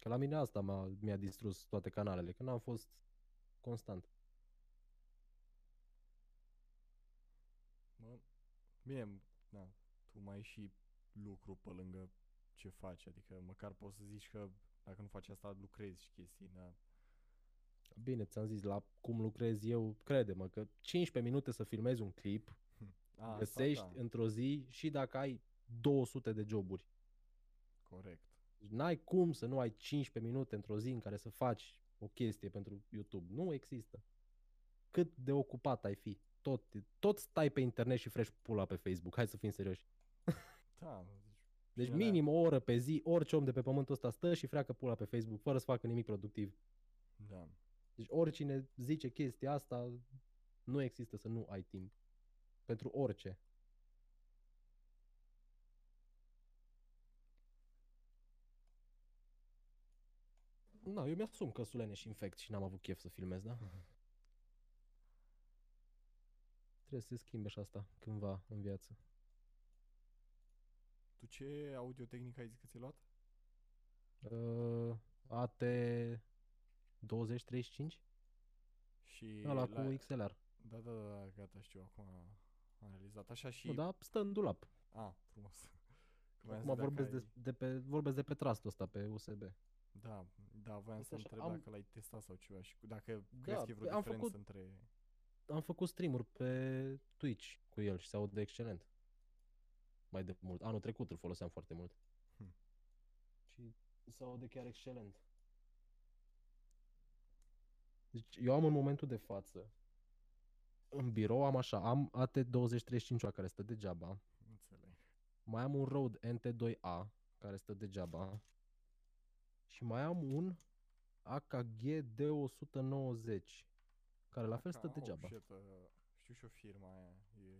Că la mine asta m-a, mi-a distrus toate canalele, că n-am fost constant. Mă, bine, da, tu mai ai și lucru pe lângă ce faci, adică măcar poți să zici că dacă nu faci asta lucrezi și chestii, da. Bine, ți-am zis, la cum lucrez eu, crede-mă că 15 minute să filmezi un clip, A, asta găsești da, într-o zi și dacă ai 200 de joburi. corect. Deci n-ai cum să nu ai 15 minute într-o zi în care să faci o chestie pentru YouTube. Nu există. Cât de ocupat ai fi. Tot, tot stai pe internet și frești pula pe Facebook. Hai să fim serioși. *laughs* Da, deci, Deci și alea- minim o oră pe zi, orice om de pe pământul ăsta stă și freacă pula pe Facebook fără să facă nimic productiv. Da. Deci oricine zice chestia asta, nu există să nu ai timp. Pentru orice. Na, eu mi-asum că sulene și infect și n-am avut chef să filmez, da? Trebuie să se schimbe și asta cândva în viață. Tu ce audiotehnică ai zis că ți-ai luat? Uh, AT 2035? Și Ăla la- cu XLR. Da, da, da, da, gata, știu, acum am realizat. Așa și... Nu, da, stă în dulap. A, frumos. *laughs* Că voiam Acum să vedea vorbesc că de, ai- de pe, vorbesc de pe trustul ăsta, pe USB. Da, da, voiam Uite să așa, întreb am- dacă l-ai testat sau ceva și cu- dacă Da, crezi că e vreo am diferență făcut- între... Am făcut stream-uri pe Twitch cu el și se aude excelent. Mai de mult. Anul trecut îl foloseam foarte mult. Hmm. Și se aude chiar excelent. Deci eu am în momentul de față în birou am așa, am AT2035 care stă degeaba, Înțeleg. mai am un Rode NT2A care stă degeaba și mai am un AKG D190 care la fel stă Ca- oh, degeaba. shit, uh, știu și o firma aia. E...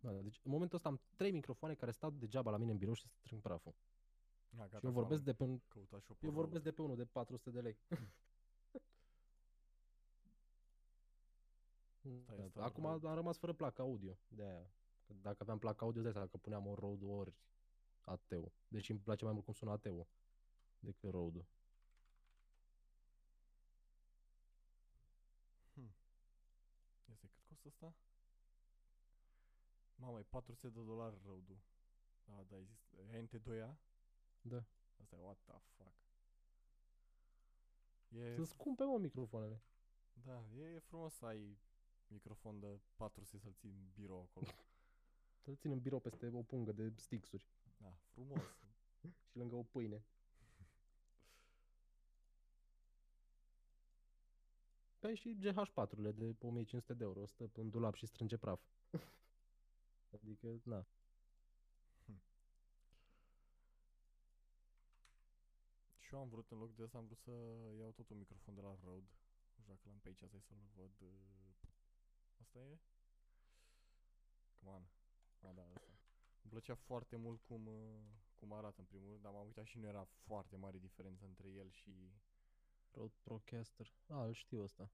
Da, deci în momentul ăsta am trei microfoane care stau degeaba la mine în birou și strâng praful. A, gata, și eu vorbesc de pe un, Căuta și o pe eu Rode. vorbesc de pe unul de 400 de lei. *laughs* Stai, Da, stai, Acum Rode. am rămas fără placă audio de aia. Că Dacă aveam placă audio, de dacă puneam o Rode ori AT-ul. Deci îmi place mai mult cum sună AT-ul decât Rode-ul. Ia să cât costă asta? Mamă, e 400 de dolari Rode-ul. Da, da, ai zis. NT2A? Da. Asta e what the fuck. E, Sunt scumpe, mă, microfoanele. da, e, e frumos să ai microfon de 400 să-l ții în birou acolo. *laughs* Să-l țin în birou peste o pungă de stixuri Da, frumos. *laughs* și lângă o pâine. *laughs* Păi și GH4-urile de 1500 de euro stă pe un dulap și strânge praf. adică, na. Și eu am vrut, în loc de asta, am vrut să iau tot un microfon de la Rode. Nu știu dacă l-am pe aici, stai să-l văd. Uh, Asta e? Come on. A, da, asta. Îmi plăcea foarte mult cum, uh, cum arată în primul rând, dar m-am uitat și nu era foarte mare diferență între el și îmi Rode Procaster. A, îl știu ăsta.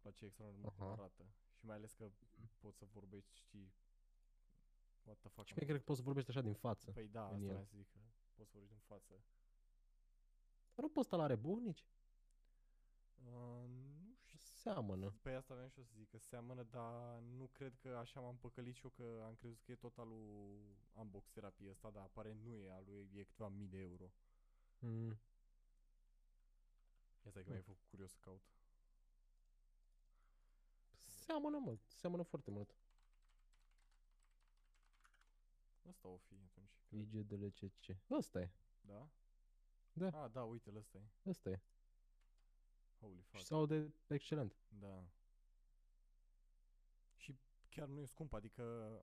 place extraordinar mult cum Aha. arată. Și mai ales că poți să vorbești, știi, what the fuck. Și am- mai cred că poți să vorbești așa din față. Păi da, în asta el. vreau să zic, că poți să vorbești în față. Dar nu poți la bunici? Uh, nu știu. Seamănă. Pe asta aveam și eu să zic că seamănă, dar nu cred că așa m-am păcălit și eu că am crezut că e tot al lui Unbox terapie ăsta, dar aparent nu e al lui, e câteva mii de euro. Mm. Ia stai că Hmm. mi-ai făcut curios să caut. Seamănă, mă. Seamănă foarte mult. Ăsta o fi atunci. cred. IGDLCC. Ăsta e. Da? Da. Ah, da, uite, ăsta e. Ăsta e. Holy Și fuck. se aude excelent. Da. Și chiar nu e scump, adică,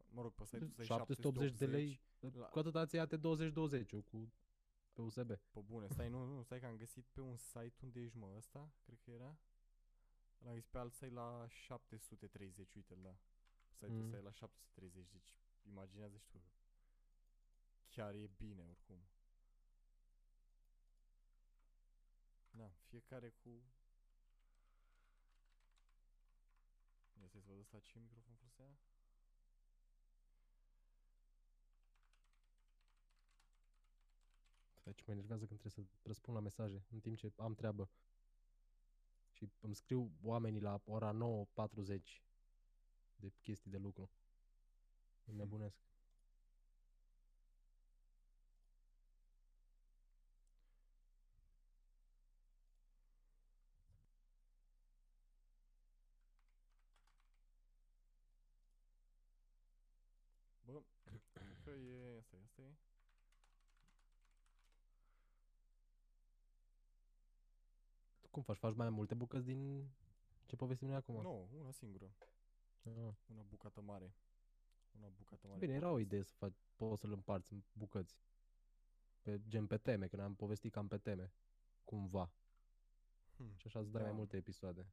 mă rog, pe site-ul ăsta e 780 de lei. La- Cu atât ați iate 20-20 cu pe USB. Pe bune, stai, nu, nu, stai că am găsit pe un site unde ești, mă, ăsta, cred că era. L-am găsit pe alt site la 730, uite-l, da. Site-ul ăsta Mm. e la 730, deci imaginează și tu. chiar e bine oricum. Da, fiecare cu... Ia să văd ăsta ce microfon folosea? Deci mă enervează când trebuie să răspund la mesaje în timp ce am treabă. Și îmi scriu oamenii la ora 9.40 de chestii de lucru. Îmi nebunesc. Bă, cred că e... Asta e, asta e. Tu cum faci? Faci mai multe bucăți din ce povestim noi acum? Nu, una singură. Ah. Una bucată mare. Una bucată mare. Bine, era o podcast. idee să faci, poți să-l împarți în bucăți. Pe, gen pe teme, că ne-am povestit cam pe teme. Cumva. Hmm. Și așa îți dai mai Da. multe episoade.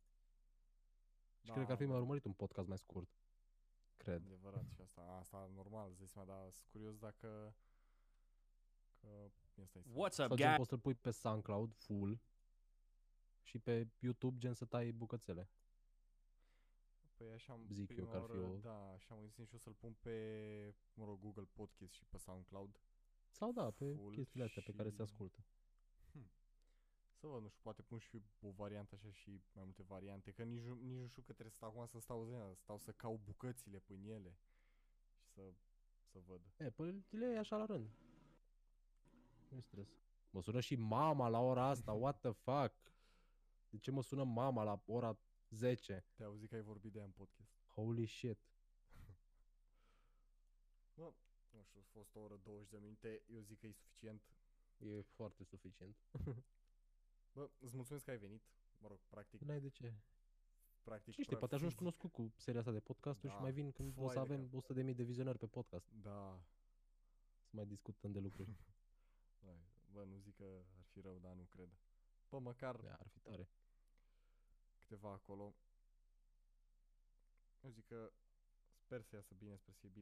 Și Da, cred că ar fi mai da. urmărit un podcast mai scurt. Cred. Adevărat și asta, asta normal, îți dai seama, dar sunt curios dacă... Că... Ia stai să... What's Sau up, gen guys? poți să-l pui pe SoundCloud full și pe YouTube gen să tai bucățele. Păi așa am Zic eu prima că ar fi oară, o- Da, așa am gândit și eu să-l pun pe, mă rog, Google Podcast și pe SoundCloud. Sau da, pe Full chestiile astea pe care se și- ascultă. Să văd, nu știu, poate pun și o variantă așa și mai multe variante, că nici, nu- nici nu știu că trebuie să stau acum să stau zi, stau să caut bucățile până ele și să, să văd. E, păi le iei așa la rând. Nu stres. Mă sună și mama la ora asta, what the fuck? De ce mă sună mama la ora 10? Te auzi că ai vorbit de ea în podcast. Holy shit. *laughs* Bă, nu știu, a fost o oră 20 de minute, eu zic că e suficient. E foarte suficient. *laughs* Bă, îți mulțumesc că ai venit. Mă rog, practic, N-ai de ce. practic... Ce știi, pra- poate ajungi fizic- cunoscut cu seria asta de podcasturi și Da, mai vin când o foai să de avem cap. 100.000 de vizionări pe podcast. Da, Să mai discutăm de lucruri. *laughs* da, bă, nu zic că ar fi rău, dar nu cred. Bă, măcar Da, ar fi tare. câteva acolo. Eu zic că sper să iasă bine, sper să fie bine.